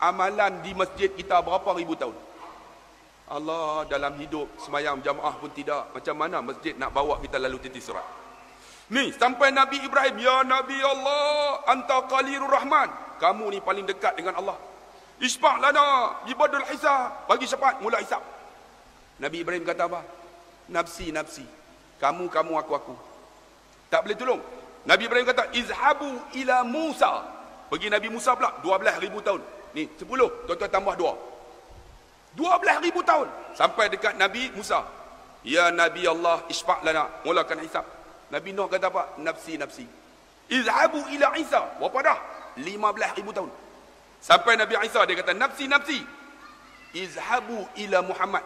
Amalan di masjid kita berapa ribu tahun? Allah dalam hidup semayang jamaah pun tidak. Macam mana masjid nak bawa kita lalu titik surat? Ni sampai Nabi Ibrahim. Ya Nabi Allah. Anta qalirur rahman. Kamu ni paling dekat dengan Allah. Ispak lana. Ibadul hisab. Bagi syafaat. Mula hisab. Nabi Ibrahim kata apa? Nafsi, nafsi. Kamu, kamu, aku, aku. Tak boleh tolong. Nabi Ibrahim kata, Izhabu ila Musa. Pergi Nabi Musa pula, 12 ribu tahun. Ni, 10. Tuan-tuan tambah 2. 12 ribu tahun. Sampai dekat Nabi Musa. Ya Nabi Allah, isfa' lana. Mulakan hisap. Nabi Nuh kata apa? Nafsi, nafsi. Izhabu ila Isa. Berapa dah? 15 ribu tahun. Sampai Nabi Isa, dia kata, nafsi, nafsi. Izhabu ila Muhammad.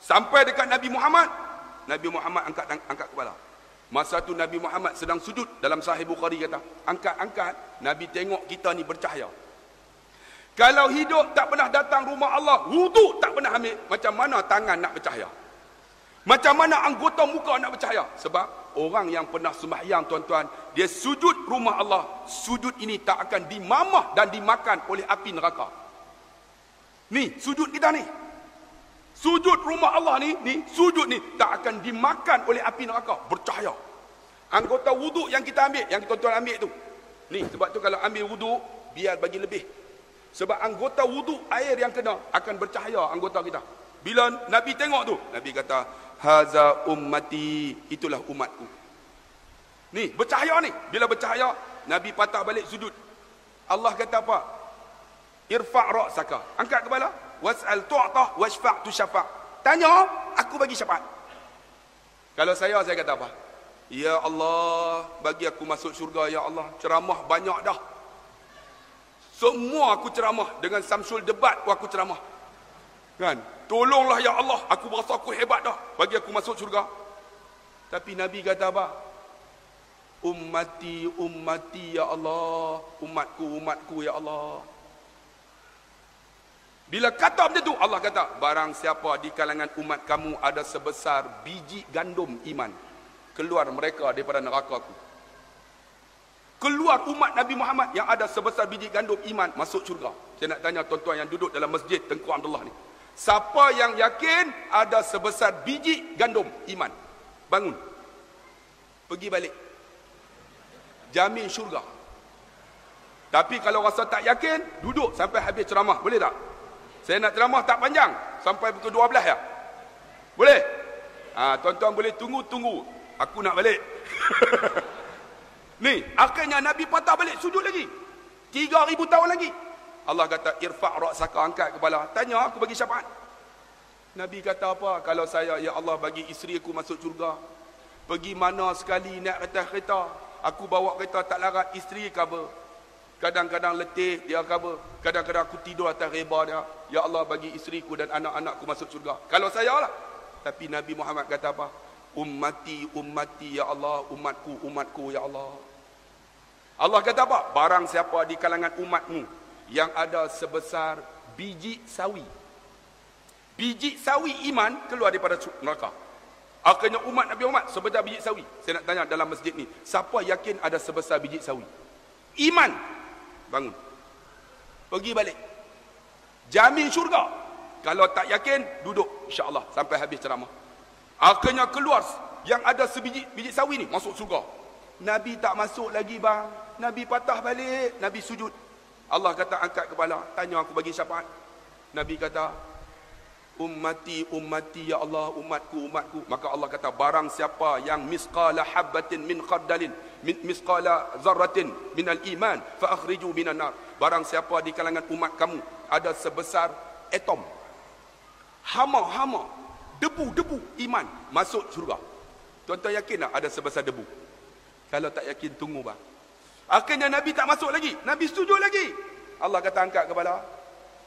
Sampai dekat Nabi Muhammad, Nabi Muhammad angkat angkat kepala. Masa tu Nabi Muhammad sedang sujud dalam Sahih Bukhari kata, angkat-angkat, Nabi tengok kita ni bercahaya. Kalau hidup tak pernah datang rumah Allah, wudu tak pernah ambil, macam mana tangan nak bercahaya? Macam mana anggota muka nak bercahaya? Sebab orang yang pernah sembahyang tuan-tuan, dia sujud rumah Allah, sujud ini tak akan dimamah dan dimakan oleh api neraka. Ni, sujud kita ni. Sujud rumah Allah ni, ni sujud ni tak akan dimakan oleh api neraka. Bercahaya. Anggota wuduk yang kita ambil, yang kita tuan ambil tu. Ni, sebab tu kalau ambil wuduk, biar bagi lebih. Sebab anggota wuduk, air yang kena akan bercahaya anggota kita. Bila Nabi tengok tu, Nabi kata, Haza ummati, itulah umatku. Ni, bercahaya ni. Bila bercahaya, Nabi patah balik sujud. Allah kata apa? Irfa' ra'saka. Angkat kepala was'al tu'tah wasfa' tu syafa' tanya aku bagi syafaat kalau saya saya kata apa ya Allah bagi aku masuk syurga ya Allah ceramah banyak dah semua aku ceramah dengan Samsul debat aku ceramah kan? Tolonglah ya Allah. Aku berasa aku hebat dah. Bagi aku masuk syurga. Tapi Nabi kata apa? Ummati ummati ya Allah. Umatku umatku ya Allah. Bila kata macam tu Allah kata barang siapa di kalangan umat kamu ada sebesar biji gandum iman keluar mereka daripada neraka aku. Keluar umat Nabi Muhammad yang ada sebesar biji gandum iman masuk syurga. Saya nak tanya tuan-tuan yang duduk dalam masjid Tengku Abdullah ni. Siapa yang yakin ada sebesar biji gandum iman? Bangun. Pergi balik. Jamin syurga. Tapi kalau rasa tak yakin, duduk sampai habis ceramah. Boleh tak? Saya nak ceramah tak panjang. Sampai pukul 12 ya. Boleh? Ha, tuan-tuan boleh tunggu-tunggu. Aku nak balik. Ni, akhirnya Nabi patah balik sujud lagi. 3000 tahun lagi. Allah kata irfa' ra'saka angkat kepala. Tanya aku bagi syafaat. Nabi kata apa? Kalau saya ya Allah bagi isteri aku masuk syurga. Pergi mana sekali naik atas kereta. Aku bawa kereta tak larat isteri cover. Kadang-kadang letih dia cover. Kadang-kadang aku tidur atas reba dia. Ya Allah bagi isteriku dan anak-anakku masuk syurga. Kalau saya lah. Tapi Nabi Muhammad kata apa? Ummati, ummati ya Allah. Umatku, umatku ya Allah. Allah kata apa? Barang siapa di kalangan umatmu yang ada sebesar biji sawi. Biji sawi iman keluar daripada neraka. Akhirnya umat Nabi Muhammad sebesar biji sawi. Saya nak tanya dalam masjid ni, siapa yakin ada sebesar biji sawi? Iman. Bangun. Pergi balik. Jamin syurga. Kalau tak yakin, duduk insya-Allah sampai habis ceramah. Akhirnya keluar yang ada sebiji biji sawi ni masuk syurga. Nabi tak masuk lagi bang. Nabi patah balik, Nabi sujud. Allah kata angkat kepala, tanya aku bagi syafaat. Nabi kata, ummati ummati ya Allah umatku umatku. Maka Allah kata barang siapa yang misqala habatin min khardalin min misqala zarratin min al iman fa akhriju minan nar. Barang siapa di kalangan umat kamu ada sebesar atom hama hama debu debu iman masuk surga tuan-tuan yakin tak ada sebesar debu? Kalau tak yakin tunggu bang Akhirnya Nabi tak masuk lagi. Nabi setuju lagi. Allah kata angkat kepala.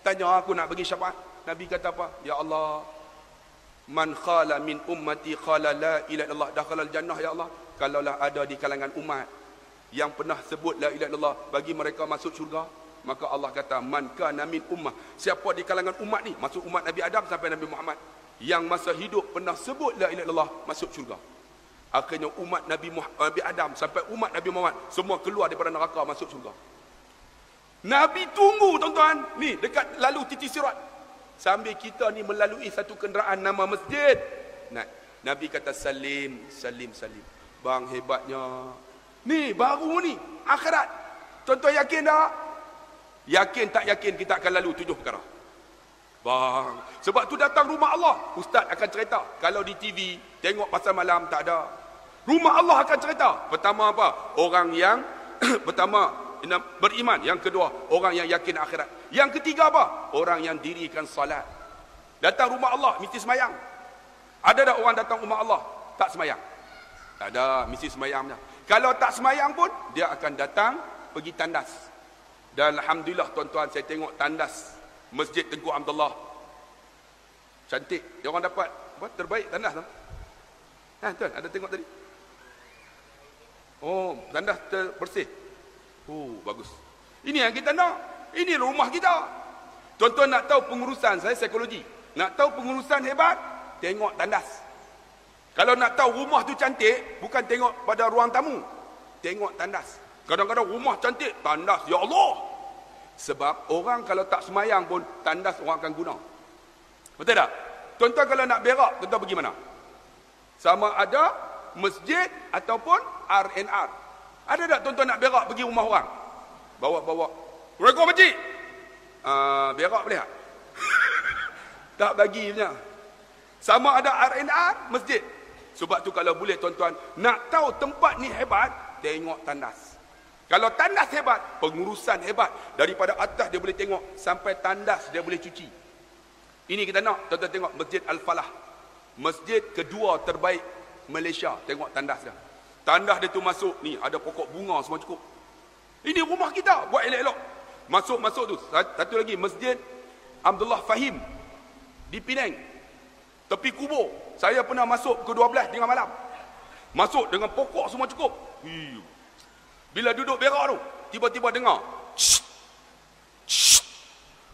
Tanya aku nak bagi syafaat. Nabi kata apa? Ya Allah. Man khala min ummati khala la ilaha illallah dakhala jannah ya Allah. Kalaulah ada di kalangan umat yang pernah sebut la ilaha illallah bagi mereka masuk syurga, maka Allah kata man kana min ummah. Siapa di kalangan umat ni? Masuk umat Nabi Adam sampai Nabi Muhammad yang masa hidup pernah sebut la ilaha illallah masuk syurga. Akhirnya umat Nabi Muhammad, Nabi Adam sampai umat Nabi Muhammad semua keluar daripada neraka masuk syurga. Nabi tunggu tuan-tuan. Ni dekat lalu titik sirat. Sambil kita ni melalui satu kenderaan nama masjid. Nah, Nabi kata salim, salim, salim. Bang hebatnya. Ni baru ni akhirat. Tuan-tuan yakin tak? Yakin tak yakin kita akan lalu tujuh perkara. Bang, sebab tu datang rumah Allah. Ustaz akan cerita. Kalau di TV, tengok pasal malam tak ada. Rumah Allah akan cerita. Pertama apa? Orang yang pertama beriman. Yang kedua, orang yang yakin akhirat. Yang ketiga apa? Orang yang dirikan salat. Datang rumah Allah, mesti semayang. Ada tak orang datang rumah Allah, tak semayang? Tak ada, mesti semayang. Kalau tak semayang pun, dia akan datang pergi tandas. Dan Alhamdulillah tuan-tuan, saya tengok tandas Masjid Tengku Abdullah. Cantik. Dia orang dapat apa? terbaik tandas tu. Ha, tuan, ada tengok tadi? Oh, tandas terbersih. Oh, bagus. Ini yang kita nak. Ini rumah kita. Tuan-tuan nak tahu pengurusan saya psikologi. Nak tahu pengurusan hebat? Tengok tandas. Kalau nak tahu rumah tu cantik, bukan tengok pada ruang tamu. Tengok tandas. Kadang-kadang rumah cantik, tandas. Ya Allah. Sebab orang kalau tak semayang pun, tandas orang akan guna. Betul tak? Tuan-tuan kalau nak berak, tuan-tuan pergi mana? Sama ada masjid ataupun RNR. Ada tak tuan-tuan nak berak pergi rumah orang? Bawa-bawa. Rekor majid. Uh, berak boleh tak? tak bagi punya. Sama ada RNR, masjid. Sebab tu kalau boleh tuan-tuan, nak tahu tempat ni hebat, tengok tandas. Kalau tandas hebat, pengurusan hebat. Daripada atas dia boleh tengok, sampai tandas dia boleh cuci. Ini kita nak, tuan-tuan tengok Masjid Al-Falah. Masjid kedua terbaik Malaysia. Tengok tandas dia. Tandas dia tu masuk, ni ada pokok bunga semua cukup. Ini rumah kita, buat elok-elok. Masuk-masuk tu. Satu lagi, Masjid Abdullah Fahim. Di Penang. Tepi kubur. Saya pernah masuk ke 12 tengah malam. Masuk dengan pokok semua cukup. Bila duduk berak tu, tiba-tiba dengar.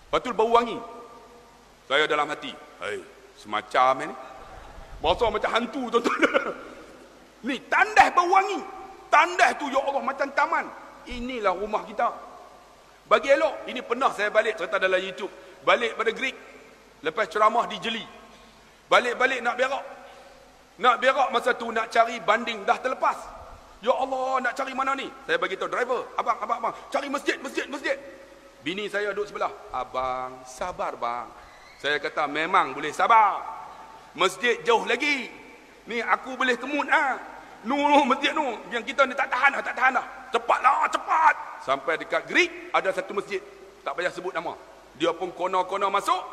Lepas tu bau wangi. Saya dalam hati. Hei, semacam ni. Bahasa macam hantu tuan-tuan. Ni tandas bau wangi. Tandas tu ya Allah macam taman. Inilah rumah kita. Bagi elok, ini pernah saya balik cerita dalam YouTube. Balik pada Greek. Lepas ceramah di Jeli. Balik-balik nak berak. Nak berak masa tu nak cari banding dah terlepas. Ya Allah, nak cari mana ni? Saya bagi tahu driver, abang, abang, abang, cari masjid, masjid, masjid. Bini saya duduk sebelah. Abang, sabar bang. Saya kata memang boleh sabar. Masjid jauh lagi. Ni aku boleh kemut ah. Nu, nu masjid nu. Yang kita ni tak tahan dah, tak tahan dah. Cepatlah, cepat. Sampai dekat Greek, ada satu masjid. Tak payah sebut nama. Dia pun kono-kono masuk.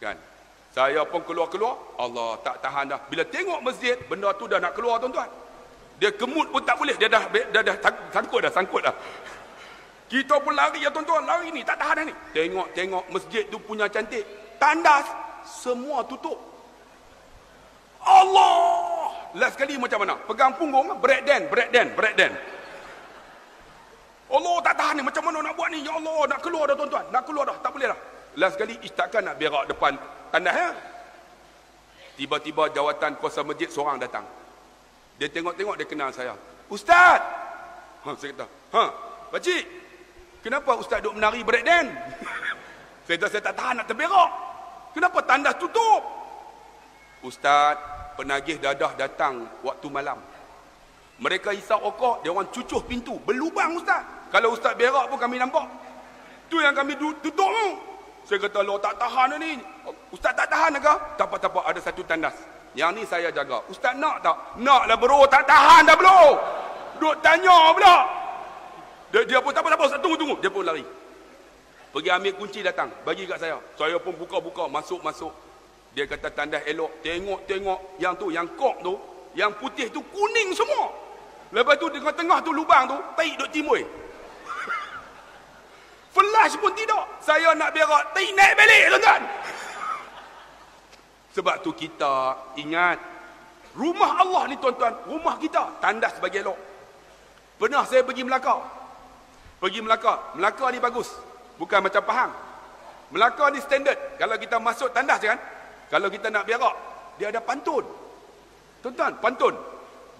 Kan? Saya pun keluar-keluar. Allah tak tahan dah. Bila tengok masjid, benda tu dah nak keluar tuan-tuan. Dia kemut pun tak boleh. Dia dah, dah, dah, dah sangkut dah, sangkut dah. Kita pun lari ya tuan-tuan. Lari ni, tak tahan dah ni. Tengok-tengok masjid tu punya cantik. Tandas, semua tutup. Allah! Last kali macam mana? Pegang punggung, break dan, break dan, break dan. Allah tak tahan ni, macam mana nak buat ni? Ya Allah, nak keluar dah tuan-tuan. Nak keluar dah, tak boleh dah. Last kali, istakkan nak berak depan tandas ya. Tiba-tiba jawatan kuasa masjid seorang datang. Dia tengok-tengok, dia kenal saya. Ustaz! Ha, saya kata, ha, pakcik, kenapa ustaz duk menari break dan? saya kata, saya tak tahan nak terberak. Kenapa tandas tutup? Ustaz, penagih dadah datang waktu malam. Mereka isap okok, dia orang cucuh pintu. Berlubang Ustaz. Kalau Ustaz berak pun kami nampak. Tu yang kami tutup tu. Saya kata, lo tak tahan ni. Ustaz tak tahan ke? Tak apa-apa, ada satu tandas. Yang ni saya jaga. Ustaz nak tak? Nak lah bro, tak tahan dah bro. Duk tanya pula. Dia, dia pun tak apa-apa, tunggu, tunggu. Dia pun lari. Pergi ambil kunci datang, bagi kat saya. Saya pun buka-buka, masuk-masuk. Dia kata tandas elok. Tengok-tengok yang tu, yang kok tu, yang putih tu kuning semua. Lepas tu tengah-tengah tu lubang tu, taik duk timbul. Flash pun tidak. Saya nak berak, taik naik balik tuan-tuan. Sebab tu kita ingat rumah Allah ni tuan-tuan, rumah kita tandas bagi elok. Pernah saya pergi Melaka. Pergi Melaka. Melaka ni bagus. Bukan macam Pahang. Melaka ni standard. Kalau kita masuk tandas kan, kalau kita nak berak, dia ada pantun. Tuan-tuan, pantun.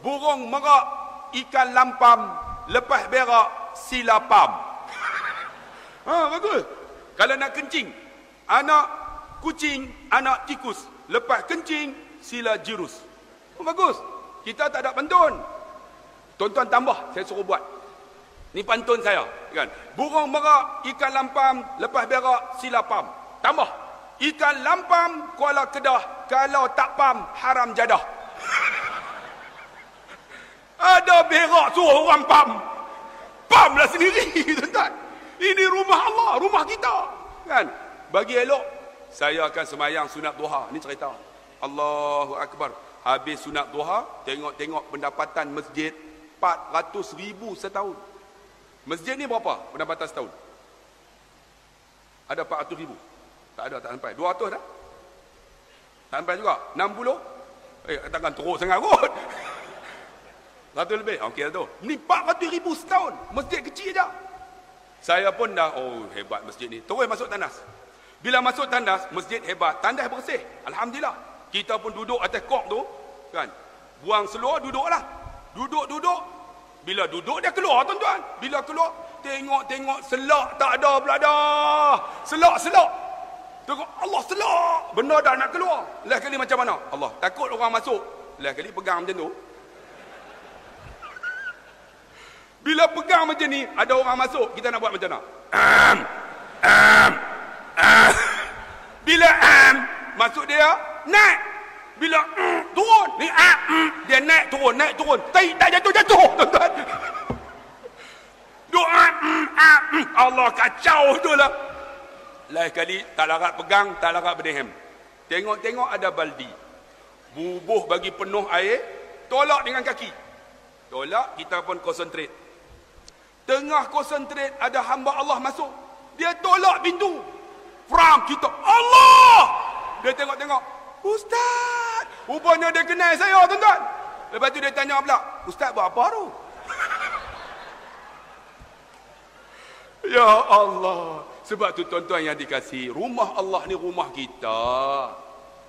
Burung merak, ikan lampam, lepas berak, sila pam. ha, bagus. Kalau nak kencing, anak kucing, anak tikus, lepas kencing, sila jirus. Oh, bagus. Kita tak ada pantun. Tuan-tuan tambah, saya suruh buat. Ni pantun saya. Kan? Burung merak, ikan lampam, lepas berak, sila pam. Tambah. Ikan lampam Kuala Kedah kalau tak pam haram jadah. Ada berak suruh orang pam. Pamlah sendiri tuan-tuan. Ini rumah Allah, rumah kita. Kan? Bagi elok saya akan semayang sunat duha. Ini cerita. Allahu akbar. Habis sunat duha, tengok-tengok pendapatan masjid 400 ribu setahun. Masjid ni berapa pendapatan setahun? Ada 400 ribu. Tak ada, tak sampai. 200 dah? Tak sampai juga. 60? Eh, takkan teruk sangat kot. 100 lebih? Okey lah tu. Ni 400 ribu setahun. Masjid kecil je. Saya pun dah, oh hebat masjid ni. Terus masuk tandas. Bila masuk tandas, masjid hebat. Tandas bersih. Alhamdulillah. Kita pun duduk atas kok tu. kan? Buang seluar, duduklah. Duduk-duduk. Bila duduk, dia keluar tuan-tuan. Bila keluar, tengok-tengok selak tak ada pula dah. Selak-selak. Tengok Allah selak. Benda dah nak keluar. Lah kali macam mana? Allah takut orang masuk. Lah kali pegang macam tu. Bila pegang macam ni, ada orang masuk, kita nak buat macam mana? Am. Am. Am. Bila am, masuk dia, naik. Bila mm, turun, ni am, mm, dia naik turun, naik turun. Tak tak jatuh-jatuh, tuan-tuan. Doa, mm, am, mm. Allah kacau tu lah. Lain kali tak larat pegang, tak larat berdehem. Tengok-tengok ada baldi. Bubuh bagi penuh air, tolak dengan kaki. Tolak, kita pun konsentrate. Tengah konsentrate ada hamba Allah masuk. Dia tolak pintu. From kita, Allah! Dia tengok-tengok. Ustaz! Rupanya dia kenal saya, tuan-tuan. Lepas tu dia tanya pula, Ustaz buat apa tu? ya Allah. Sebab tu tuan-tuan yang dikasih, rumah Allah ni rumah kita.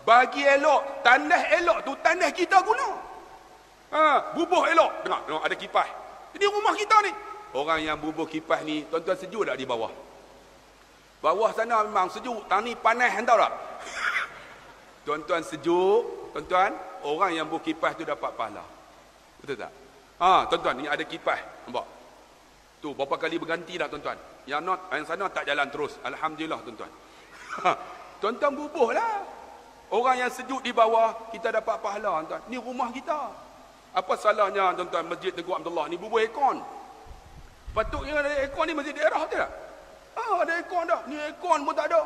Bagi elok, tandas elok tu tandas kita guna. Ha, bubuh elok. Dengar, dengar ada kipas. Ini rumah kita ni. Orang yang bubuh kipas ni, tuan-tuan sejuk tak di bawah? Bawah sana memang sejuk, tani panas tahu tak? tuan-tuan sejuk, tuan-tuan, orang yang bubuh kipas tu dapat pahala. Betul tak? Ha, tuan-tuan, ni ada kipas. Nampak? Tu berapa kali berganti dah tuan-tuan. Yang not yang sana tak jalan terus. Alhamdulillah tuan-tuan. tuan-tuan bubuhlah. Orang yang sejuk di bawah kita dapat pahala tuan. Ni rumah kita. Apa salahnya tuan-tuan Masjid Teguh Abdullah ni bubuh ekon? Patutnya ada ekon ni masjid daerah tak? Ah, ada ekon dah. Ni ekon pun tak ada.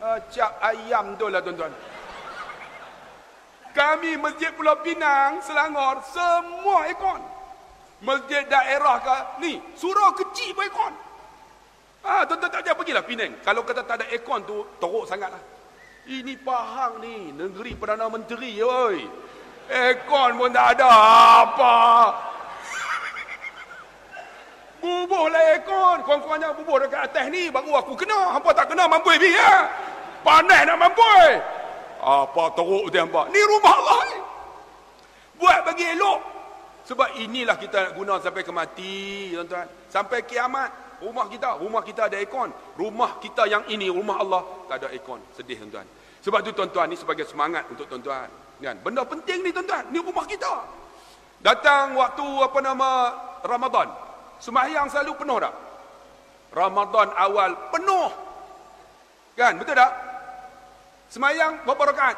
Ah, cap ayam tu lah tuan-tuan. Kami Masjid Pulau Pinang, Selangor, semua ekon. Masjid daerah ke ni, surau kecil pun ekon. Ah, tuan-tuan tak ada pergilah Pinang. Kalau kata tak ada ekon tu, teruk sangatlah. Ini Pahang ni, negeri Perdana Menteri, oi. Ekon pun tak ada apa. Bubuh lah ekon. Kurang-kurangnya bubuh dekat atas ni, baru aku kena. Hampa tak kena, mampu lebih ya. Panas nak mampu. Apa teruk dia hampa. Ni rumah Allah ni. Buat bagi elok. Sebab inilah kita nak guna sampai ke mati, tuan-tuan. Sampai kiamat. Rumah kita, rumah kita ada ekon. Rumah kita yang ini, rumah Allah, tak ada ekon. Sedih, tuan-tuan. Sebab tu tuan-tuan ni sebagai semangat untuk tuan-tuan. Kan? Benda penting ni tuan-tuan. Ni rumah kita. Datang waktu apa nama Ramadan. Semayang selalu penuh tak? Ramadan awal penuh. Kan? Betul tak? Semayang berapa rakaat?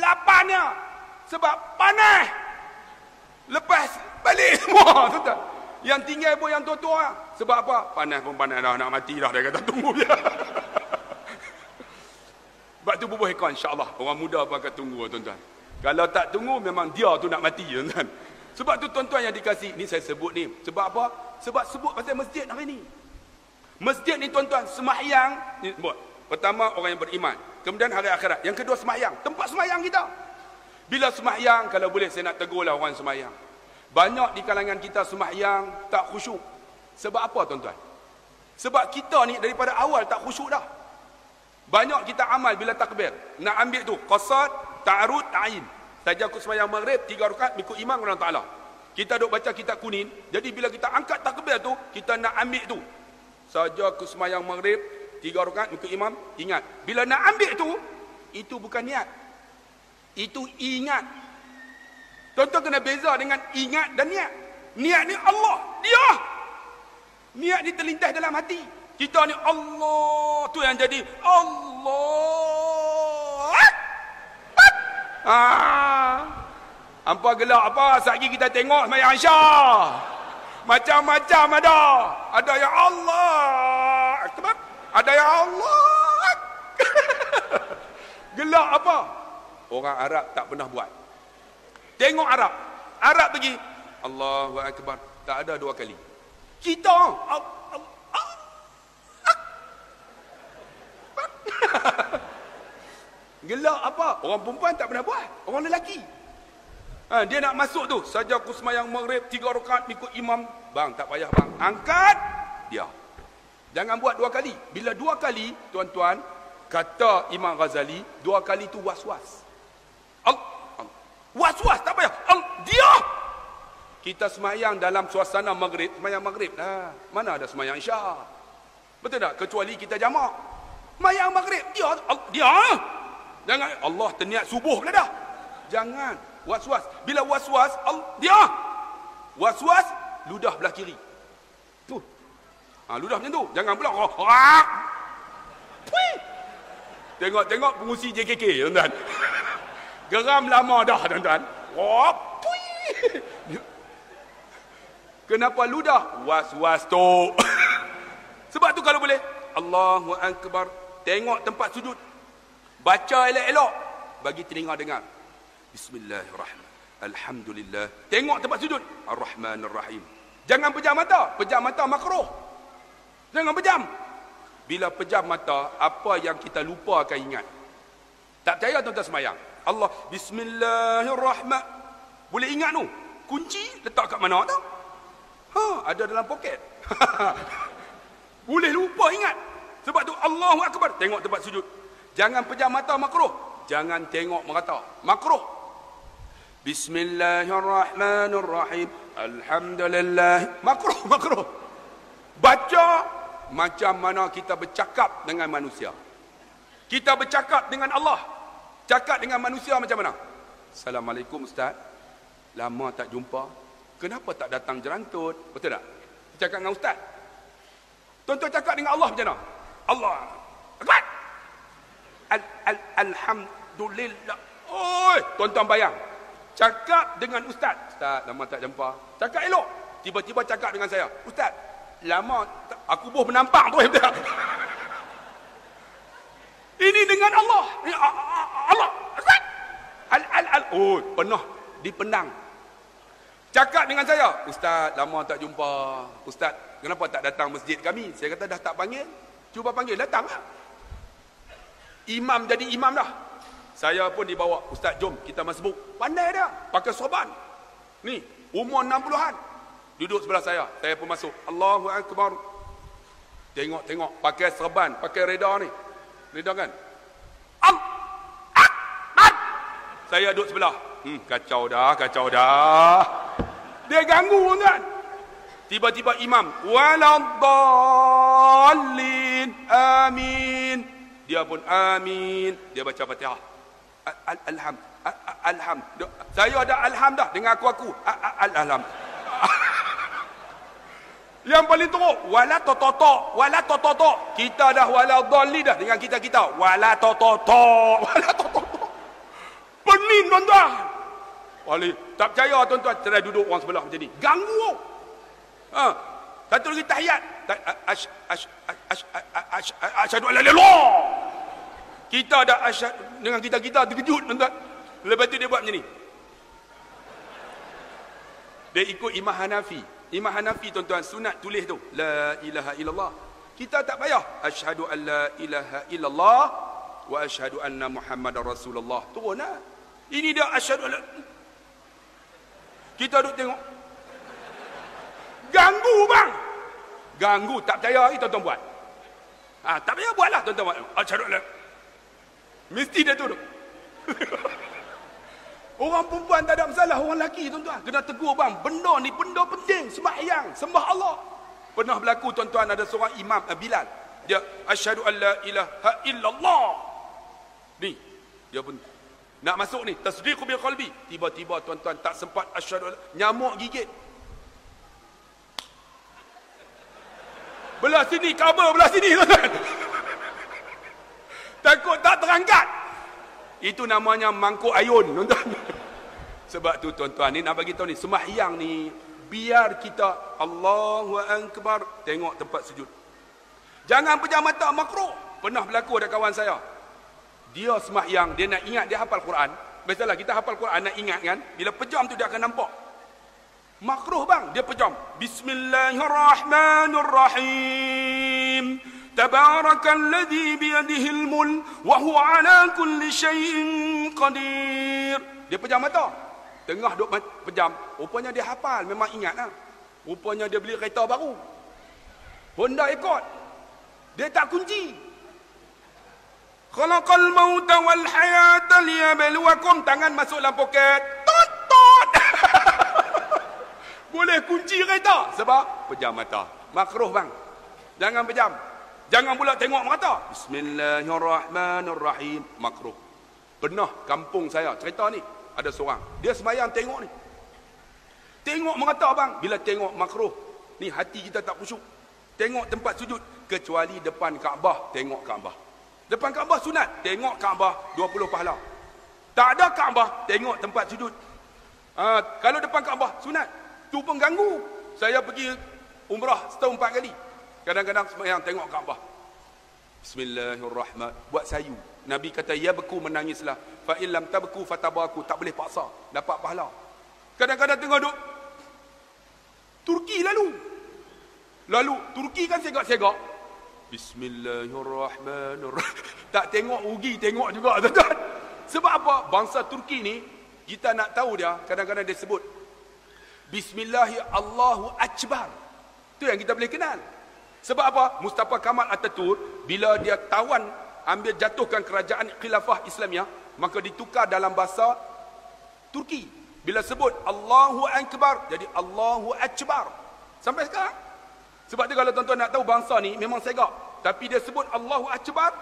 Lapannya. Sebab panas. Lepas balik semua. Tuan-tuan. Yang tinggal pun yang tua-tua. Sebab apa? Panas pun panas dah. Nak mati dah. Dia kata tunggu je. Sebab tu bubuh ikon insyaAllah. Orang muda pun akan tunggu tuan-tuan. Kalau tak tunggu memang dia tu nak mati tuan-tuan. Sebab tu tuan-tuan yang dikasih. Ni saya sebut ni. Sebab apa? Sebab sebut pasal masjid hari ni. Masjid ni tuan-tuan. Semahyang. Ni, buat. Pertama orang yang beriman. Kemudian hari akhirat. Yang kedua semahyang. Tempat semahyang kita. Bila semahyang. Kalau boleh saya nak tegurlah orang semahyang. Banyak di kalangan kita semahyang tak khusyuk. Sebab apa tuan-tuan? Sebab kita ni daripada awal tak khusyuk dah. Banyak kita amal bila takbir. Nak ambil tu. Qasad, ta'arud, ta'in. Saja aku maghrib, tiga rakaat mengikut imam Allah Ta'ala. Kita duk baca kitab kuning. Jadi bila kita angkat takbir tu, kita nak ambil tu. Saja aku semayang maghrib, tiga rakaat mengikut imam, ingat. Bila nak ambil tu, itu bukan niat. Itu ingat. Tuan-tuan kena beza dengan ingat dan niat. Niat ni Allah. Dia. Niat ni terlintas dalam hati. Kita ni Allah tu yang jadi Allah. Ah. Apa gelak apa? Sagi kita tengok semayang Syah. Macam-macam ada. Ada yang Allah. Ada yang Allah. gelak apa? Orang Arab tak pernah buat. Tengok Arab. Arab pergi. Allahu Akbar. Tak ada dua kali. Kita. Gelak apa? Orang perempuan tak pernah buat. Orang lelaki. Ha, dia nak masuk tu. Saja aku semayang maghrib, tiga rakaat ikut imam. Bang, tak payah bang. Angkat. Dia. Jangan buat dua kali. Bila dua kali, tuan-tuan, kata Imam Ghazali, dua kali tu was-was. Was-was, tak payah. Dia. Kita semayang dalam suasana maghrib, semayang maghrib. Nah, mana ada semayang isyak? Betul tak? Kecuali kita jamak. Mayang maghrib. Dia. Dia. Jangan. Allah terniat subuh pula dah. Jangan. Was-was. Bila was-was. Dia. Was-was. Ludah belah kiri. Tu. Ha, ludah macam tu. Jangan pula. Oh, Tengok-tengok pengusi JKK. Tuan-tuan. Geram lama dah tuan-tuan. Kenapa ludah? Was-was tu. Sebab tu kalau boleh. Allahu Akbar. Tengok tempat sujud. Baca elok-elok. Bagi telinga dengar. Bismillahirrahmanirrahim. Alhamdulillah. Tengok tempat sujud. Ar-Rahman Ar-Rahim. Jangan pejam mata. Pejam mata makruh. Jangan pejam. Bila pejam mata, apa yang kita lupa akan ingat. Tak percaya tuan-tuan semayang. Allah. Bismillahirrahmanirrahim. Boleh ingat tu? Kunci letak kat mana tu? Ha, ada dalam poket. Boleh lupa ingat. Sebab tu Allahu Akbar. Tengok tempat sujud. Jangan pejam mata makruh. Jangan tengok merata. Makruh. Bismillahirrahmanirrahim. Alhamdulillah. Makruh, makruh. Baca macam mana kita bercakap dengan manusia. Kita bercakap dengan Allah. Cakap dengan manusia macam mana? Assalamualaikum Ustaz. Lama tak jumpa. Kenapa tak datang jerantut? Betul tak? Cakap dengan Ustaz. Tuan-tuan cakap dengan Allah macam mana? Allah. Akbar. Al -al Alhamdulillah. Oi, tuan-tuan bayang. Cakap dengan ustaz. Ustaz, lama tak jumpa. Cakap elok. Tiba-tiba cakap dengan saya. Ustaz, lama aku boh menampak tu. Ini dengan Allah. Allah. Ustaz. Al, al, al. Oh, penuh. Dipendang. Cakap dengan saya. Ustaz, lama tak jumpa. Ustaz, kenapa tak datang masjid kami? Saya kata dah tak panggil. Cuba panggil, datang lah. Imam jadi imam dah. Saya pun dibawa. Ustaz, jom kita masbuk. Pandai dia. Pakai sorban. Ni, umur 60-an. Duduk sebelah saya. Saya pun masuk. Allahu Akbar. Tengok-tengok. Pakai serban. Pakai reda ni. Reda kan? Am. Akbar. Saya duduk sebelah. Hmm, kacau dah, kacau dah. Dia ganggu kan? Tiba-tiba imam. Waladhalin. Amin. Dia pun amin. Dia baca fatihah. Alham. Alham. Saya ada alham dah dengan aku-aku. Alham. Yang paling teruk. Wala tototo. Wala tototo. Kita dah wala dhali dah dengan kita-kita. Wala tototo. Wala tototo. Pening tuan-tuan. Wali. Tak percaya tuan-tuan. Cerai duduk orang sebelah macam ni. Ganggu. Ha. Satu lagi tahiyat. Asyadu ala lilah. Kita dah asyad dengan kita-kita terkejut tuan-tuan. Lepas tu dia buat macam ni. Dia ikut Imam Hanafi. Imam Hanafi tuan-tuan sunat tulis tu. La ilaha illallah. Kita tak payah. Asyhadu an la ilaha illallah wa asyhadu anna Muhammadar Rasulullah. Turun lah. Ini dia asyhadu an Kita duduk tengok. Ganggu bang. Ganggu tak percaya ni tuan-tuan buat. Ah, ha, tak payah buatlah tuan-tuan buat. Asyhadu an Mesti dia turun. Orang perempuan tak ada masalah, orang lelaki tuan-tuan. Kena tegur bang, benda ni benda penting, sembahyang, sembah Allah. Pernah berlaku tuan-tuan ada seorang imam uh, Bilal. Dia asyhadu an la ilaha illallah. Ni, dia pun nak masuk ni, tasdiq bil qalbi. Tiba-tiba tuan-tuan tak sempat asyhadu nyamuk gigit. Belah sini cover belah sini tuan-tuan. Takut tak terangkat. Itu namanya mangkuk ayun, tuan-tuan. Sebab tu tuan-tuan ni nak bagi tahu ni, sembahyang ni biar kita Allahu akbar tengok tempat sujud. Jangan pejam mata makruh. Pernah berlaku ada kawan saya. Dia sembahyang, dia nak ingat dia hafal Quran. Biasalah kita hafal Quran nak ingat kan, bila pejam tu dia akan nampak. Makruh bang, dia pejam. Bismillahirrahmanirrahim. تبارك الذي بيده الملك وهو على كل شيء قدير dia pejam mata tengah duk pejam rupanya dia hafal memang ingat lah rupanya dia beli kereta baru Honda Accord dia tak kunci khalaqal mauta wal hayata liyabluwakum tangan masuk dalam poket tot tot boleh kunci kereta sebab pejam mata makruh bang jangan pejam Jangan pula tengok mata. Bismillahirrahmanirrahim. Makruh. Pernah kampung saya cerita ni. Ada seorang. Dia semayang tengok ni. Tengok mata bang. Bila tengok makruh. Ni hati kita tak khusyuk. Tengok tempat sujud. Kecuali depan Kaabah. Tengok Kaabah. Depan Kaabah sunat. Tengok Kaabah 20 pahala. Tak ada Kaabah. Tengok tempat sujud. Ha, kalau depan Kaabah sunat. Tu pun ganggu. Saya pergi umrah setahun empat kali. Kadang-kadang semayang tengok Kaabah. Bismillahirrahmanirrahim. Buat sayu. Nabi kata, ya beku menangislah. Fa illam tabku fatabaku. Tak boleh paksa. Dapat pahala. Kadang-kadang tengok duk. Turki lalu. Lalu, Turki kan segak-segak. Bismillahirrahmanirrahim. Tak tengok rugi, tengok juga. Tuan-tuan. Sebab apa? Bangsa Turki ni, kita nak tahu dia, kadang-kadang dia sebut. Bismillahirrahmanirrahim. Itu yang kita boleh kenal. Sebab apa? Mustafa Kamal Ataturk bila dia tawan ambil jatuhkan kerajaan khilafah Islamiyah, maka ditukar dalam bahasa Turki. Bila sebut Allahu Akbar, jadi Allahu Akbar. Sampai sekarang. Sebab tu kalau tuan-tuan nak tahu bangsa ni memang segak. Tapi dia sebut Allahu Akbar,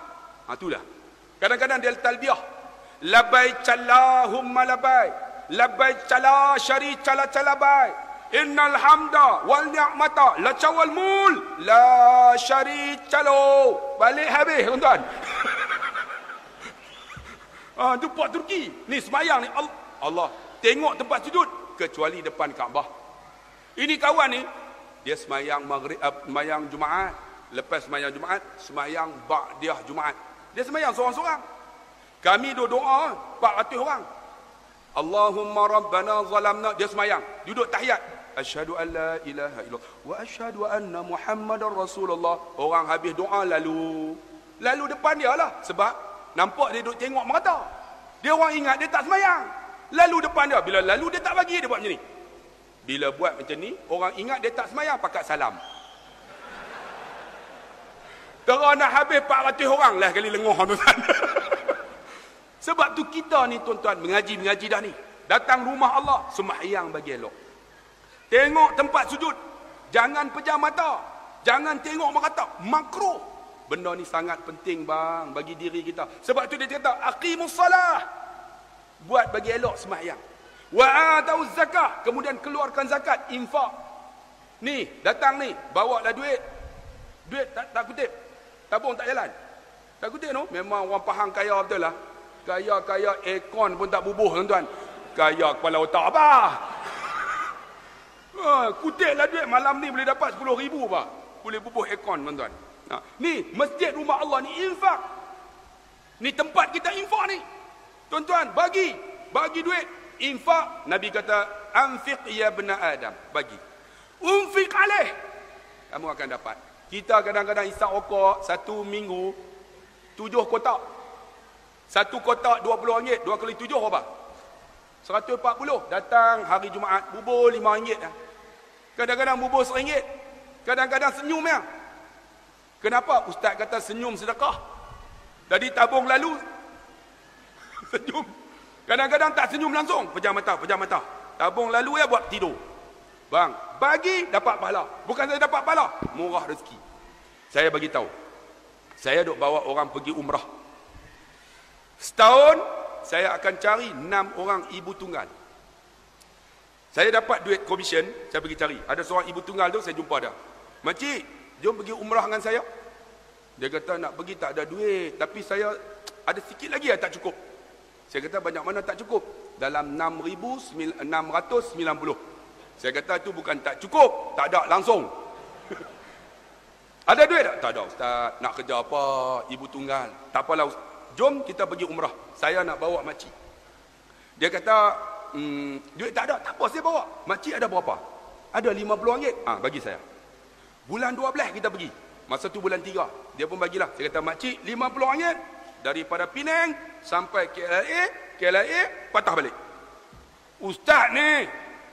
ha itulah. Kadang-kadang dia talbiah. Labai Allahumma labai. Labai cala syari cala cala bai. Innal hamda wal ni'mata la cawal mul la syarika lo. Balik habis tuan-tuan. ah tu puak Turki. Ni semayang ni Allah. Allah. tengok tempat sujud kecuali depan Kaabah. Ini kawan ni dia semayang maghrib uh, semayang Jumaat, lepas semayang Jumaat, semayang ba'diyah Jumaat. Dia semayang seorang-seorang. Kami dua doa 400 orang. Allahumma rabbana zalamna dia semayang, duduk tahiyat. Asyhadu an la ilaha illallah wa asyhadu anna Muhammadar Rasulullah. Orang habis doa lalu lalu depan dia lah sebab nampak dia duduk tengok mata. Dia orang ingat dia tak semayang. Lalu depan dia bila lalu dia tak bagi dia buat macam ni. Bila buat macam ni, orang ingat dia tak semayang pakat salam. Terus nak habis 400 orang lah kali lengoh tuan Sebab tu kita ni tuan-tuan mengaji-mengaji dah ni. Datang rumah Allah, sembahyang bagi elok. Tengok tempat sujud. Jangan pejam mata. Jangan tengok merata. Makro. Benda ni sangat penting bang bagi diri kita. Sebab tu dia kata, Aqimus salah. Buat bagi elok sembahyang. Wa atau zakat. Kemudian keluarkan zakat. Infak. Ni, datang ni. Bawa lah duit. Duit tak, tak kutip. Tabung tak jalan. Tak kutip no? Memang orang faham kaya betul lah. Kaya-kaya ekon pun tak bubuh tuan-tuan. Kaya kepala otak apa? Ha, kutiklah duit malam ni boleh dapat 10 ribu apa? Boleh bubuh ekon tuan-tuan. Ha, ni masjid rumah Allah ni infak. Ni tempat kita infak ni. Tuan-tuan bagi. Bagi duit. Infak. Nabi kata. Anfiq ya bena Adam. Bagi. Unfiq alih. Kamu akan dapat. Kita kadang-kadang isap rokok satu minggu. Tujuh kotak. Satu kotak RM20, ringgit, dua kali tujuh apa? puluh. Datang hari Jumaat, bubur lima ringgit. Kadang-kadang bubur seringgit. Kadang-kadang senyum ya. Kenapa? Ustaz kata senyum sedekah. Jadi tabung lalu. senyum. Kadang-kadang tak senyum langsung. Pejam mata, pejam mata. Tabung lalu ya buat tidur. Bang, bagi dapat pahala. Bukan saya dapat pahala. Murah rezeki. Saya bagi tahu. Saya duk bawa orang pergi umrah. Setahun saya akan cari enam orang ibu tunggal. Saya dapat duit komisen, saya pergi cari. Ada seorang ibu tunggal tu saya jumpa dia. Makcik, jom pergi umrah dengan saya. Dia kata nak pergi tak ada duit, tapi saya ada sikit lagi yang tak cukup. Saya kata banyak mana tak cukup? Dalam 6690. Saya kata itu bukan tak cukup, tak ada langsung. ada duit tak? Tak ada ustaz. Nak kerja apa? Ibu tunggal. Tak apalah ustaz jom kita pergi umrah. Saya nak bawa makcik. Dia kata, hmm, duit tak ada. Tak apa, saya bawa. Makcik ada berapa? Ada RM50. Ah, bagi saya. Bulan 12 kita pergi. Masa tu bulan 3. Dia pun bagilah. Saya kata, makcik RM50 daripada Penang sampai KLA, KLA patah balik. Ustaz ni,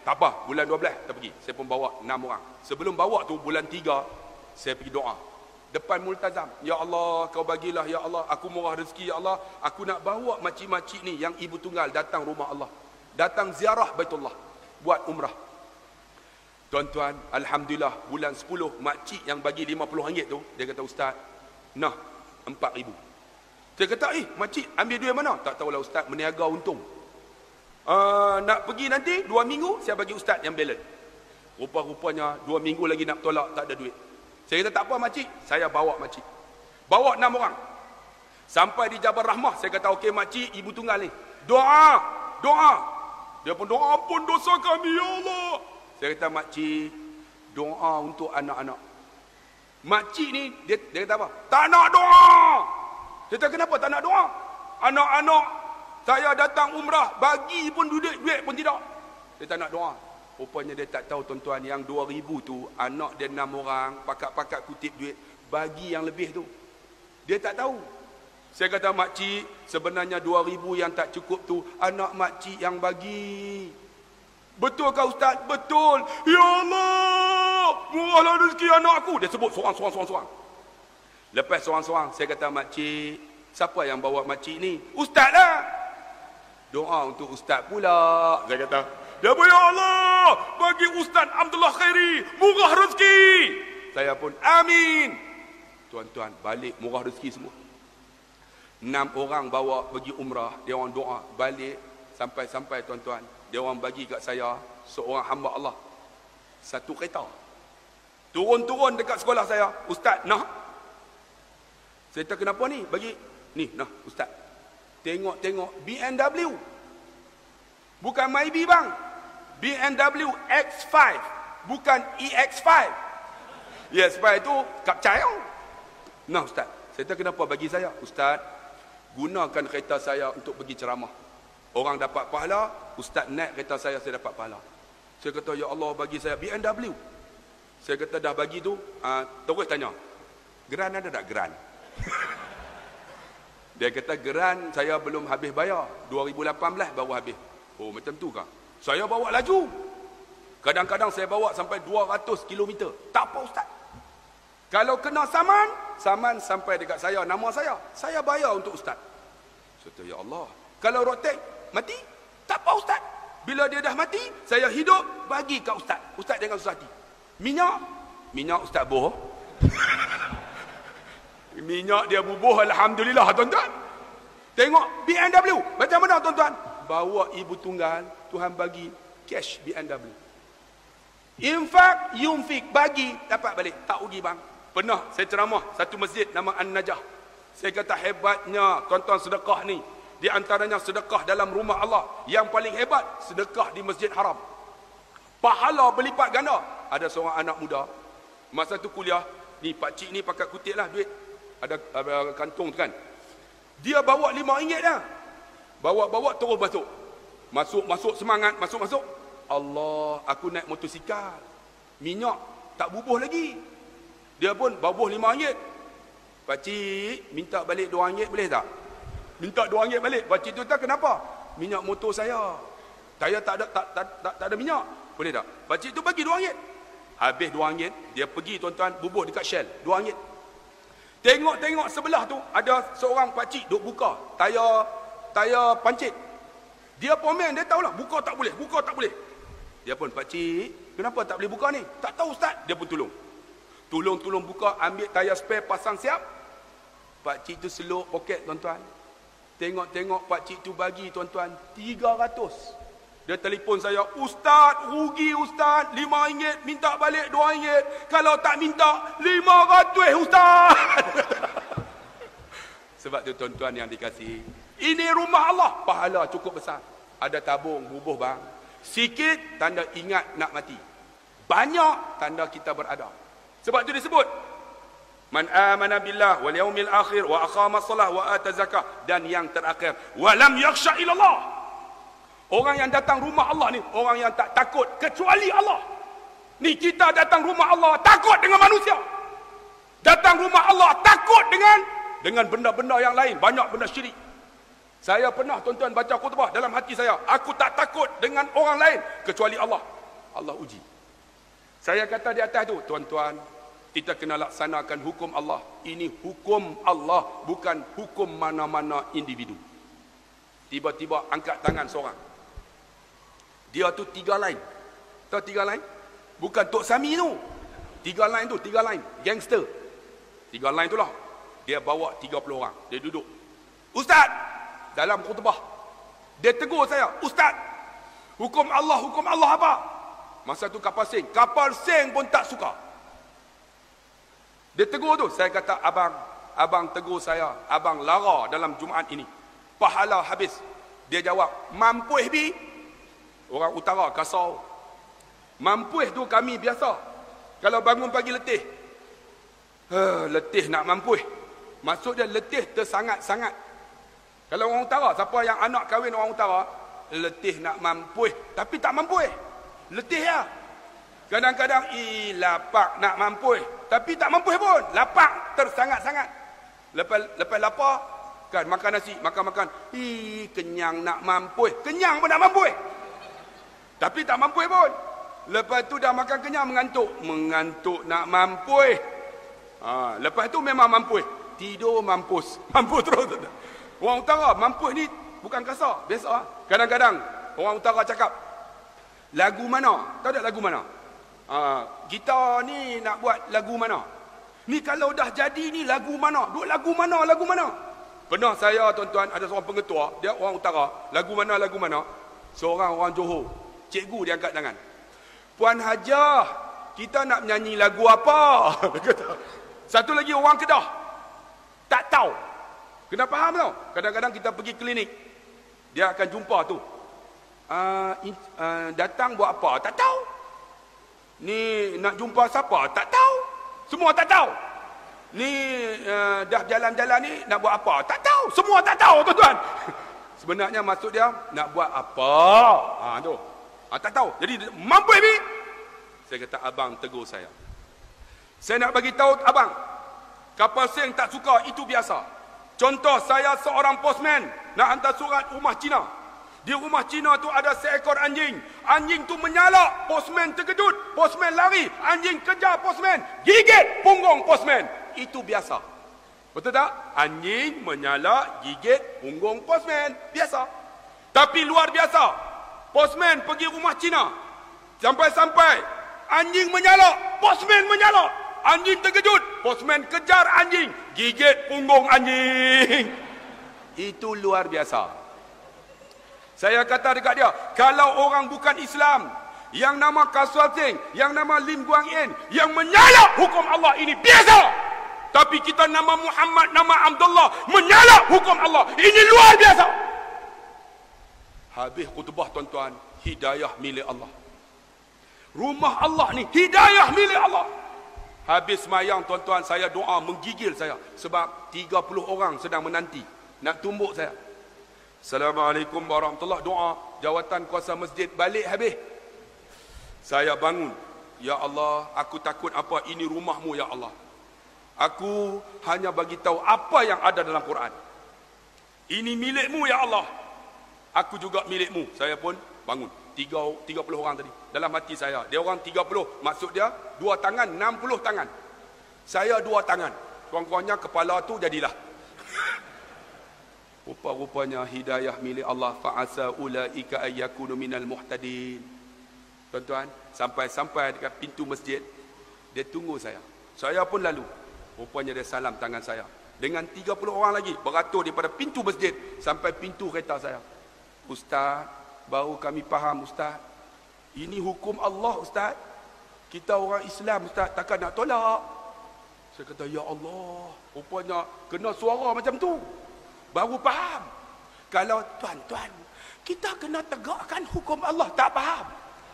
tak apa, bulan 12 kita pergi. Saya pun bawa 6 orang. Sebelum bawa tu bulan 3, saya pergi doa depan multazam ya Allah kau bagilah ya Allah aku murah rezeki ya Allah aku nak bawa makcik-makcik ni yang ibu tunggal datang rumah Allah datang ziarah Baitullah buat umrah tuan-tuan alhamdulillah bulan 10 makcik yang bagi 50 ringgit tu dia kata ustaz nah 4000 saya kata eh makcik ambil duit mana tak tahulah ustaz meniaga untung uh, nak pergi nanti 2 minggu saya bagi ustaz yang balance rupa-rupanya 2 minggu lagi nak tolak tak ada duit saya kata tak apa makcik, saya bawa makcik. Bawa enam orang. Sampai di Jabal Rahmah, saya kata okey makcik, ibu tunggal ni. Doa, doa. Dia pun doa, ampun dosa kami ya Allah. Saya kata makcik, doa untuk anak-anak. Makcik ni, dia, dia kata apa? Tak nak doa. Saya kata kenapa tak nak doa? Anak-anak, saya datang umrah, bagi pun duit, duit pun tidak. Dia tak nak doa. Rupanya dia tak tahu tuan-tuan yang 2000 tu anak dia enam orang pakat-pakat kutip duit bagi yang lebih tu. Dia tak tahu. Saya kata makcik sebenarnya 2000 yang tak cukup tu anak makcik yang bagi. Betul kau ustaz? Betul. Ya Allah, murahlah rezeki anak aku. Dia sebut seorang-seorang-seorang. Lepas seorang-seorang saya kata makcik, siapa yang bawa makcik ni? Ustaz lah. Doa untuk ustaz pula. Saya kata, Ya Allah, bagi Ustaz Abdullah Khairi, murah rezeki. Saya pun, amin. Tuan-tuan, balik murah rezeki semua. Enam orang bawa pergi umrah, dia orang doa, balik, sampai-sampai tuan-tuan. Dia orang bagi kat saya, seorang hamba Allah. Satu kereta. Turun-turun dekat sekolah saya, Ustaz, nah. Saya kata, kenapa ni? Bagi, ni, nah, Ustaz. Tengok-tengok BMW. Bukan Mybi bang. BMW X5. Bukan EX5. Yes, sebab itu kap cahaya. Nah Ustaz, saya tahu kenapa bagi saya. Ustaz, gunakan kereta saya untuk pergi ceramah. Orang dapat pahala, Ustaz naik kereta saya, saya dapat pahala. Saya kata, Ya Allah bagi saya BMW. Saya kata, dah bagi tu, uh, terus tanya. Geran ada tak geran? Dia kata, geran saya belum habis bayar. 2018 baru habis. Oh, macam tu kah? Saya bawa laju. Kadang-kadang saya bawa sampai 200 km. Tak apa Ustaz. Kalau kena saman, saman sampai dekat saya, nama saya. Saya bayar untuk Ustaz. Kata, Ya Allah. Kalau rotek, mati? Tak apa Ustaz. Bila dia dah mati, saya hidup, bagi kat Ustaz. Ustaz jangan susah hati. Minyak? Minyak Ustaz boh. Minyak dia bubuh, Alhamdulillah tuan-tuan. Tengok BMW. Macam mana tuan-tuan? Bawa ibu tunggal, Tuhan bagi cash BMW. Infak, yumfik, bagi, dapat balik. Tak rugi bang. Pernah saya ceramah satu masjid nama An-Najah. Saya kata hebatnya tuan-tuan sedekah ni. Di antaranya sedekah dalam rumah Allah. Yang paling hebat, sedekah di Masjid Haram. Pahala berlipat ganda. Ada seorang anak muda. Masa tu kuliah. Ni pakcik ni pakai kutip lah duit. Ada, ada kantung tu kan. Dia bawa lima ringgit dah. Bawa-bawa terus masuk. Masuk-masuk semangat. Masuk-masuk. Allah, aku naik motosikal. Minyak tak bubuh lagi. Dia pun babuh lima ringgit. Pakcik, minta balik dua ringgit boleh tak? minta dua ringgit balik. Pakcik tu tak kenapa? Minyak motor saya. Saya tak ada tak, tak, tak, tak ada minyak. Boleh tak? Pakcik tu bagi dua ringgit. Habis dua ringgit, dia pergi tuan-tuan bubuh dekat Shell. Dua ringgit. Tengok-tengok sebelah tu ada seorang pakcik duk buka tayar tayar pancit. Dia pomen dia tahulah buka tak boleh, buka tak boleh. Dia pun pakcik, kenapa tak boleh buka ni? Tak tahu ustaz, dia pun tolong. Tolong-tolong buka, ambil tayar spare pasang siap. Pakcik tu seluk poket tuan-tuan. Tengok-tengok pak cik tu bagi tuan-tuan 300. Dia telefon saya, "Ustaz, rugi ustaz, 5 ringgit, minta balik 2 ringgit. Kalau tak minta 500 ustaz." Sebab tu tuan-tuan yang dikasihi, ini rumah Allah, pahala cukup besar. Ada tabung bubuh bang. Sikit tanda ingat nak mati. Banyak tanda kita berada. Sebab tu disebut Man amana billah wal yaumil akhir wa aqama salah wa ata zakah dan yang terakhir walam yakhsha illallah. Orang yang datang rumah Allah ni orang yang tak takut kecuali Allah. Ni kita datang rumah Allah takut dengan manusia. Datang rumah Allah takut dengan dengan benda-benda yang lain, banyak benda syirik. Saya pernah tuan-tuan baca khutbah dalam hati saya, aku tak takut dengan orang lain kecuali Allah. Allah uji. Saya kata di atas tu, tuan-tuan, kita kena laksanakan hukum Allah. Ini hukum Allah, bukan hukum mana-mana individu. Tiba-tiba angkat tangan seorang. Dia tu tiga lain. Tahu tiga lain? Bukan Tok Sami tu. Tiga lain tu, tiga lain. Gangster. Tiga lain tu lah. Dia bawa tiga puluh orang. Dia duduk. Ustaz! Dalam khutbah. Dia tegur saya. Ustaz! Hukum Allah, hukum Allah apa? Masa tu kapal sing. Kapal sing pun tak suka. Dia tegur tu. Saya kata, abang, abang tegur saya. Abang lara dalam Jumaat ini. Pahala habis. Dia jawab, mampu bi? Orang utara, kasau. Mampu tu kami biasa. Kalau bangun pagi letih. Uh, letih nak mampu. Maksud dia letih tersangat-sangat. Kalau orang utara, siapa yang anak kahwin orang utara, letih nak mampu. Tapi tak mampu. Letih ya. Kadang-kadang, i lapak nak mampu. Tapi tak mampu pun. Lapak tersangat-sangat. Lepas lepas lapar, kan makan nasi, makan-makan. Hi, kenyang nak mampu. Kenyang pun nak mampu. Tapi tak mampu pun. Lepas tu dah makan kenyang mengantuk. Mengantuk nak mampu. Ha, lepas tu memang mampu. Tidur mampus. Mampus terus. Orang utara mampu ni bukan kasar. Biasa. Kadang-kadang orang utara cakap. Lagu mana? Tahu tak lagu mana? Ha, kita ni nak buat lagu mana? Ni kalau dah jadi ni lagu mana? Duk lagu mana? Lagu mana? Pernah saya tuan-tuan ada seorang pengetua, dia orang utara, lagu mana? Lagu mana? Seorang orang Johor. Cikgu dia angkat tangan. Puan Hajah, kita nak menyanyi lagu apa? Satu lagi orang Kedah. Tak tahu. Kena faham tau? Kadang-kadang kita pergi klinik. Dia akan jumpa tu. Uh, uh, datang buat apa? Tak tahu. Ni nak jumpa siapa? Tak tahu. Semua tak tahu. Ni uh, dah jalan-jalan ni nak buat apa? Tak tahu. Semua tak tahu tuan-tuan. Sebenarnya maksud dia nak buat apa? Ha tu. Ha, tak tahu. Jadi mampu ni. Saya kata abang tegur saya. Saya nak bagi tahu abang. Kapal seng tak suka itu biasa. Contoh saya seorang postman nak hantar surat rumah Cina. Di rumah Cina tu ada seekor anjing. Anjing tu menyalak. Postman terkejut. Postman lari. Anjing kejar postman. Gigit punggung postman. Itu biasa. Betul tak? Anjing menyalak, gigit punggung postman. Biasa. Tapi luar biasa. Postman pergi rumah Cina. Sampai-sampai. Anjing menyalak. Postman menyalak. Anjing terkejut. Postman kejar anjing. Gigit punggung anjing. Itu luar biasa. Saya kata dekat dia, kalau orang bukan Islam, yang nama Kaswal Singh, yang nama Lim Guang In, yang menyalak hukum Allah ini biasa. Tapi kita nama Muhammad, nama Abdullah, menyalak hukum Allah. Ini luar biasa. Habis khutbah tuan-tuan, hidayah milik Allah. Rumah Allah ni, hidayah milik Allah. Habis semayang tuan-tuan, saya doa menggigil saya. Sebab 30 orang sedang menanti. Nak tumbuk saya. Assalamualaikum warahmatullahi doa jawatan kuasa masjid balik habis. Saya bangun. Ya Allah, aku takut apa ini rumahmu ya Allah. Aku hanya bagi tahu apa yang ada dalam Quran. Ini milikmu ya Allah. Aku juga milikmu. Saya pun bangun. Tiga, tiga puluh orang tadi. Dalam hati saya. Dia orang tiga puluh. Maksud dia, dua tangan, enam puluh tangan. Saya dua tangan. Kurang-kurangnya kepala tu jadilah. Rupa-rupanya hidayah milik Allah fa'asa ulaika ayyakunu minal muhtadin. Tuan-tuan, sampai-sampai dekat pintu masjid, dia tunggu saya. Saya pun lalu. Rupanya dia salam tangan saya. Dengan 30 orang lagi beratur daripada pintu masjid sampai pintu kereta saya. Ustaz, baru kami faham Ustaz. Ini hukum Allah Ustaz. Kita orang Islam Ustaz, takkan nak tolak. Saya kata, Ya Allah, rupanya kena suara macam tu baru faham. Kalau tuan-tuan, kita kena tegakkan hukum Allah, tak faham.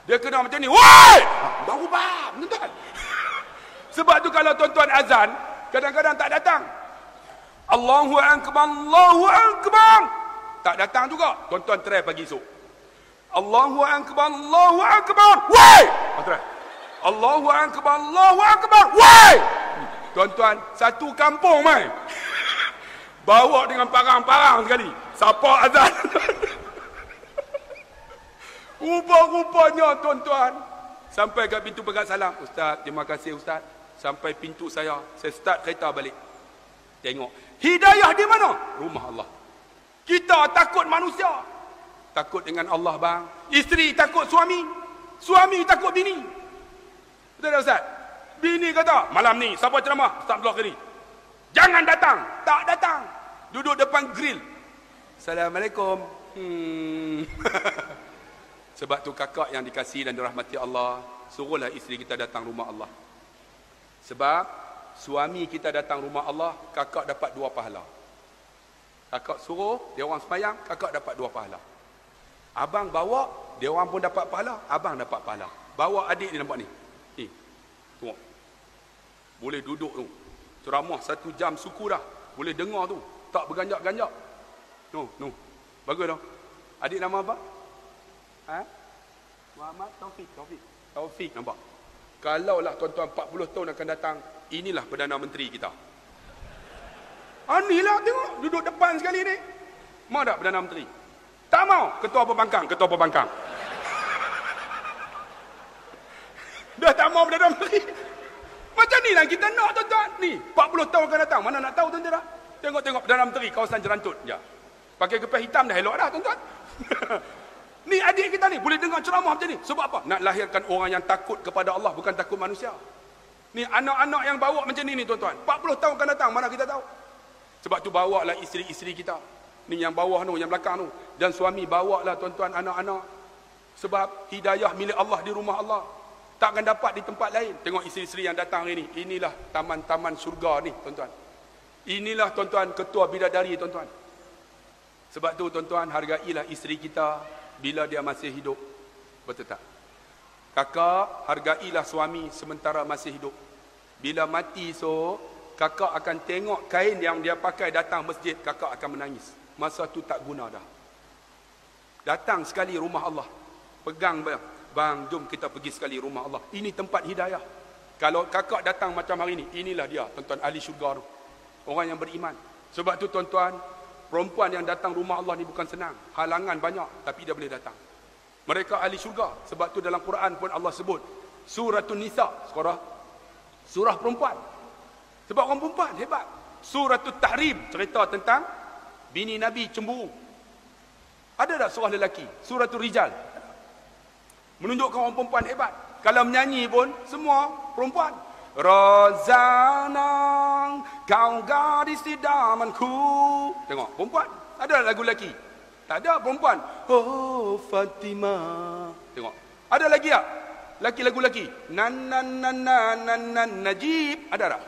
Dia kena macam ni, woi! Baru faham, tuan-tuan. Sebab tu kalau tuan-tuan azan, kadang-kadang tak datang. Allahu Akbar, Allahu Akbar. Tak datang juga. Tuan-tuan try pagi esok. Allahu Akbar, Allahu Akbar. Woi! Allahu Akbar, Allahu Akbar. Woi! Tuan-tuan, satu kampung mai. Bawa dengan parang-parang sekali. Siapa azan? Rupa-rupanya tuan-tuan. Sampai ke pintu pegat salam. Ustaz, terima kasih Ustaz. Sampai pintu saya. Saya start kereta balik. Tengok. Hidayah di mana? Rumah Allah. Kita takut manusia. Takut dengan Allah bang. Isteri takut suami. Suami takut bini. Betul tak Ustaz? Bini kata, malam ni siapa ceramah? Ustaz blok ni. Jangan datang. Tak datang. Duduk depan grill. Assalamualaikum. Hmm. Sebab tu kakak yang dikasih dan dirahmati Allah, suruhlah isteri kita datang rumah Allah. Sebab suami kita datang rumah Allah, kakak dapat dua pahala. Kakak suruh, dia orang semayang, kakak dapat dua pahala. Abang bawa, dia orang pun dapat pahala, abang dapat pahala. Bawa adik dia nampak ni. Ni. Tengok. Boleh duduk tu. Ceramah satu jam suku dah. Boleh dengar tu. Tak berganjak-ganjak. No, no. Bagus dong. Adik nama apa? Ha? Muhammad Taufik. Taufik. Taufik nampak. Kalau lah tuan-tuan 40 tahun akan datang, inilah Perdana Menteri kita. Anilah ah, tengok. Duduk depan sekali ni. Mau tak Perdana Menteri? Tak mau. Ketua Pembangkang. Ketua Pembangkang. Dah tak mau Perdana Menteri. Macam ni lah kita nak tuan-tuan. Ni, 40 tahun akan datang. Mana nak tahu tuan-tuan Tengok-tengok dalam teri kawasan Jerantut. Ya. Pakai kepah hitam dah elok dah tuan-tuan. ni adik kita ni boleh dengar ceramah macam ni. Sebab apa? Nak lahirkan orang yang takut kepada Allah bukan takut manusia. Ni anak-anak yang bawa macam ni ni tuan-tuan. 40 tahun akan datang mana kita tahu. Sebab tu bawa lah isteri-isteri kita. Ni yang bawah tu, yang belakang tu. Dan suami bawa lah tuan-tuan anak-anak. Sebab hidayah milik Allah di rumah Allah. Takkan dapat di tempat lain. Tengok isteri-isteri yang datang hari ni. Inilah taman-taman surga ni tuan-tuan. Inilah tuan-tuan ketua bidadari tuan-tuan. Sebab tu tuan-tuan hargailah isteri kita bila dia masih hidup. Betul tak? Kakak hargailah suami sementara masih hidup. Bila mati so, kakak akan tengok kain yang dia pakai datang masjid, kakak akan menangis. Masa tu tak guna dah. Datang sekali rumah Allah. Pegang bang, jom kita pergi sekali rumah Allah. Ini tempat hidayah. Kalau kakak datang macam hari ini, inilah dia tuan-tuan ahli syurga tu. Orang yang beriman. Sebab tu tuan-tuan, perempuan yang datang rumah Allah ni bukan senang. Halangan banyak tapi dia boleh datang. Mereka ahli syurga. Sebab tu dalam Quran pun Allah sebut. Suratun Nisa. Surah. Surah perempuan. Sebab orang perempuan hebat. Suratul Tahrim. Cerita tentang bini Nabi cemburu. Ada tak surah lelaki? Suratul Rijal. Menunjukkan orang perempuan hebat. Kalau menyanyi pun semua perempuan. Rozanang kau gadis di damanku. Tengok perempuan. Ada lagu lelaki? Tak ada perempuan. Oh Fatima. Tengok. Ada lagi tak? Laki lagu laki. Nan nan nan nan nan nan Najib. Ada tak?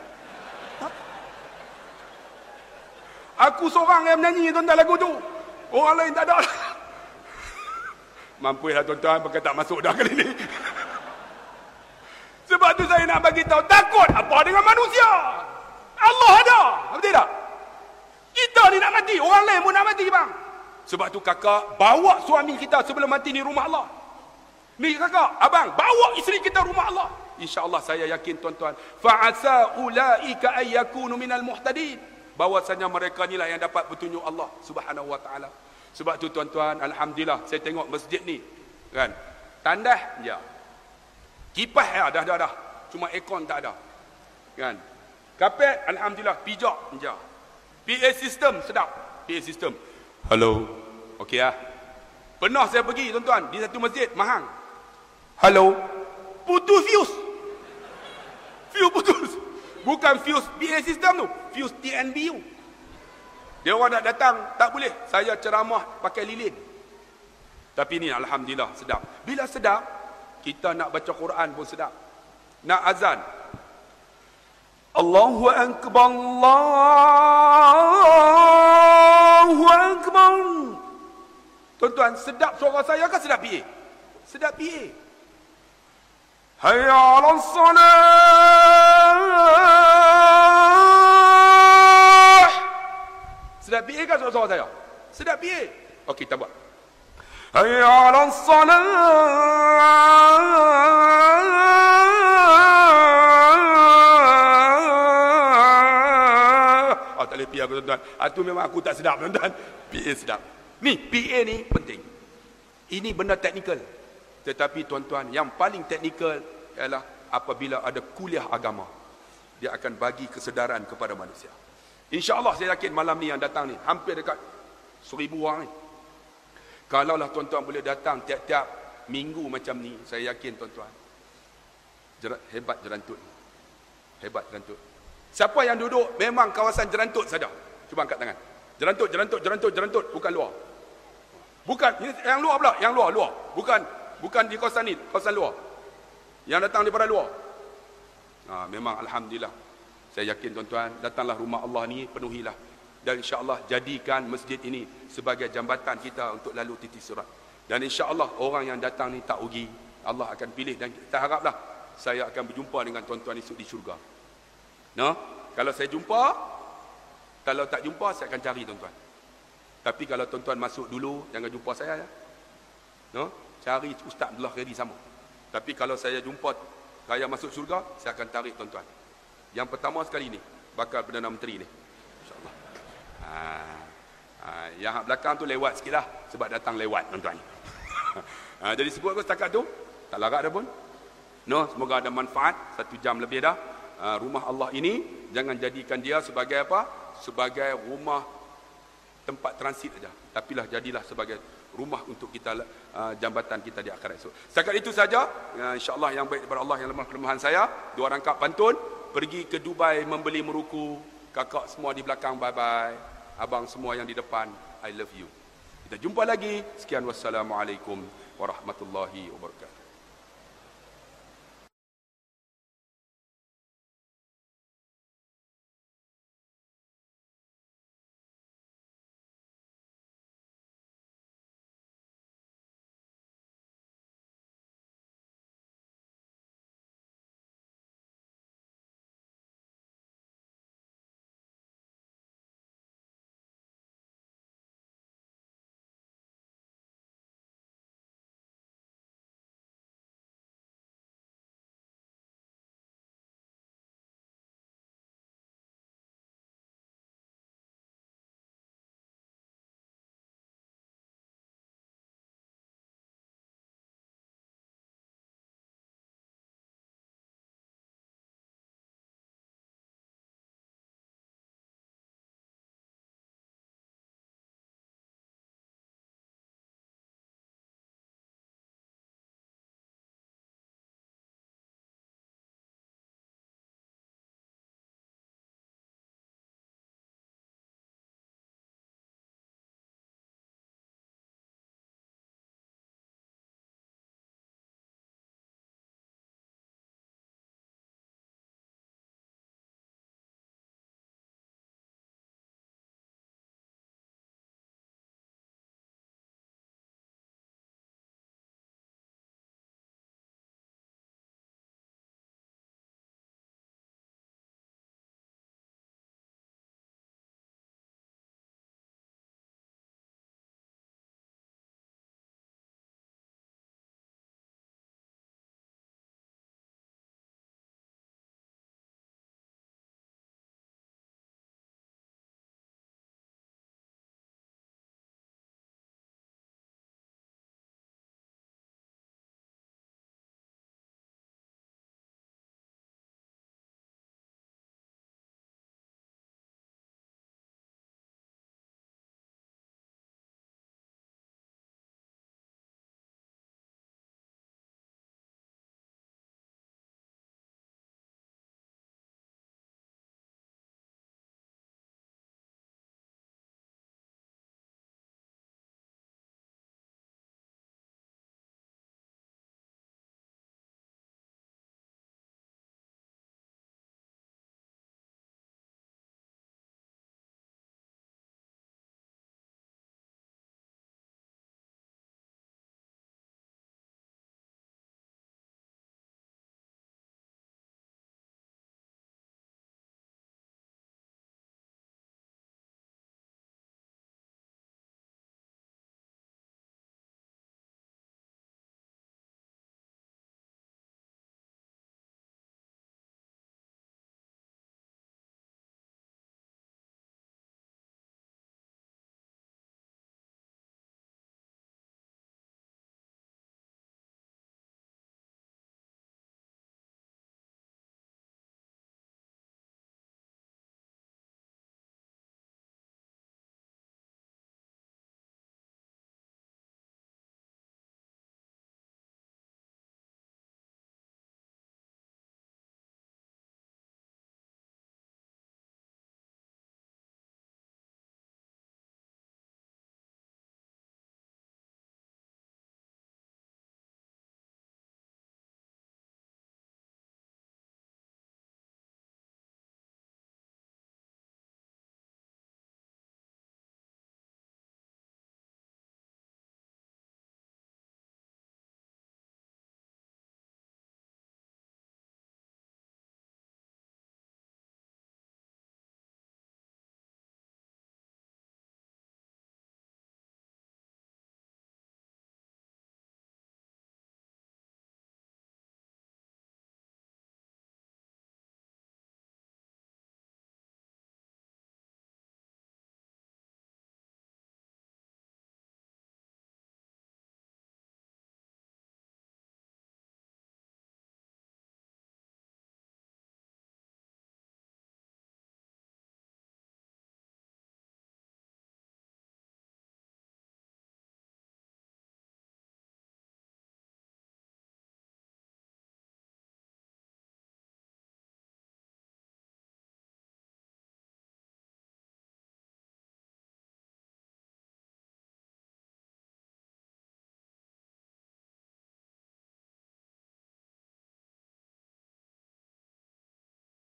Aku seorang yang menyanyi tuan-tuan lagu tu. Orang lain tak ada. Mampu lah tuan-tuan pakai tak masuk dah kali ni. Sebab tu saya nak bagi tahu takut apa dengan manusia. Allah ada. Betul tak? Kita ni nak mati, orang lain pun nak mati bang. Sebab tu kakak bawa suami kita sebelum mati ni rumah Allah. Ni kakak, abang, bawa isteri kita rumah Allah. InsyaAllah saya yakin tuan-tuan. Fa'asa ulaika ayyakunu minal muhtadin. Bahawasanya mereka ni lah yang dapat petunjuk Allah subhanahu wa ta'ala. Sebab tu tuan-tuan, Alhamdulillah saya tengok masjid ni. Kan? Tandah, ya. Kipas ya, dah, dah, dah. Cuma ekon tak ada. Kan? Kapet, Alhamdulillah, pijak, ya. PA system, sedap. PA system. Hello. Okey ah. Pernah saya pergi tuan-tuan di satu masjid Mahang. Hello. Putus fuse. Fuse putus. Bukan fuse BA system tu. Fuse TNBU. Dia orang nak datang, tak boleh. Saya ceramah pakai lilin. Tapi ni Alhamdulillah sedap. Bila sedap, kita nak baca Quran pun sedap. Nak azan. Allahu Akbar Allah. Allahu Akbar. Tuan-tuan, sedap suara saya ke sedap PA? Sedap PA. Hayya 'ala salah. Sedap PA ke suara saya? Sedap PA. Okey, kita buat. Hayya 'ala salah. aku tuan-tuan. Itu ah, memang aku tak sedap tuan-tuan. PA sedap. Ni, PA ni penting. Ini benda teknikal. Tetapi tuan-tuan, yang paling teknikal ialah apabila ada kuliah agama. Dia akan bagi kesedaran kepada manusia. InsyaAllah saya yakin malam ni yang datang ni, hampir dekat seribu orang ni. Kalaulah tuan-tuan boleh datang tiap-tiap minggu macam ni, saya yakin tuan-tuan. Hebat jerantut. Hebat jerantut. Siapa yang duduk memang kawasan jerantut saja. Cuba angkat tangan. Jerantut, jerantut, jerantut, jerantut. Bukan luar. Bukan. Yang luar pula. Yang luar, luar. Bukan bukan di kawasan ni. Kawasan luar. Yang datang daripada luar. Ha, memang Alhamdulillah. Saya yakin tuan-tuan. Datanglah rumah Allah ni. Penuhilah. Dan insyaAllah jadikan masjid ini sebagai jambatan kita untuk lalu titi surat. Dan insyaAllah orang yang datang ni tak rugi. Allah akan pilih. Dan kita haraplah saya akan berjumpa dengan tuan-tuan esok di syurga. No? Kalau saya jumpa, kalau tak jumpa, saya akan cari tuan-tuan. Tapi kalau tuan-tuan masuk dulu, jangan jumpa saya. Ya? No? Cari Ustaz Abdullah Khairi sama. Tapi kalau saya jumpa, saya masuk surga, saya akan tarik tuan-tuan. Yang pertama sekali ni, bakal Perdana Menteri ni. InsyaAllah. Ha. Ha. Yang belakang tu lewat sikit lah. Sebab datang lewat tuan-tuan. ha. Jadi sebut aku setakat tu, tak larat dah pun. No, semoga ada manfaat. Satu jam lebih dah. Ah, rumah Allah ini jangan jadikan dia sebagai apa? Sebagai rumah tempat transit saja. Tapilah jadilah sebagai rumah untuk kita uh, jambatan kita di akhirat esok. Setakat itu saja. Uh, InsyaAllah yang baik daripada Allah yang lemah kelemahan saya. Dua rangkap pantun. Pergi ke Dubai membeli meruku. Kakak semua di belakang bye-bye. Abang semua yang di depan. I love you. Kita jumpa lagi. Sekian wassalamualaikum warahmatullahi wabarakatuh.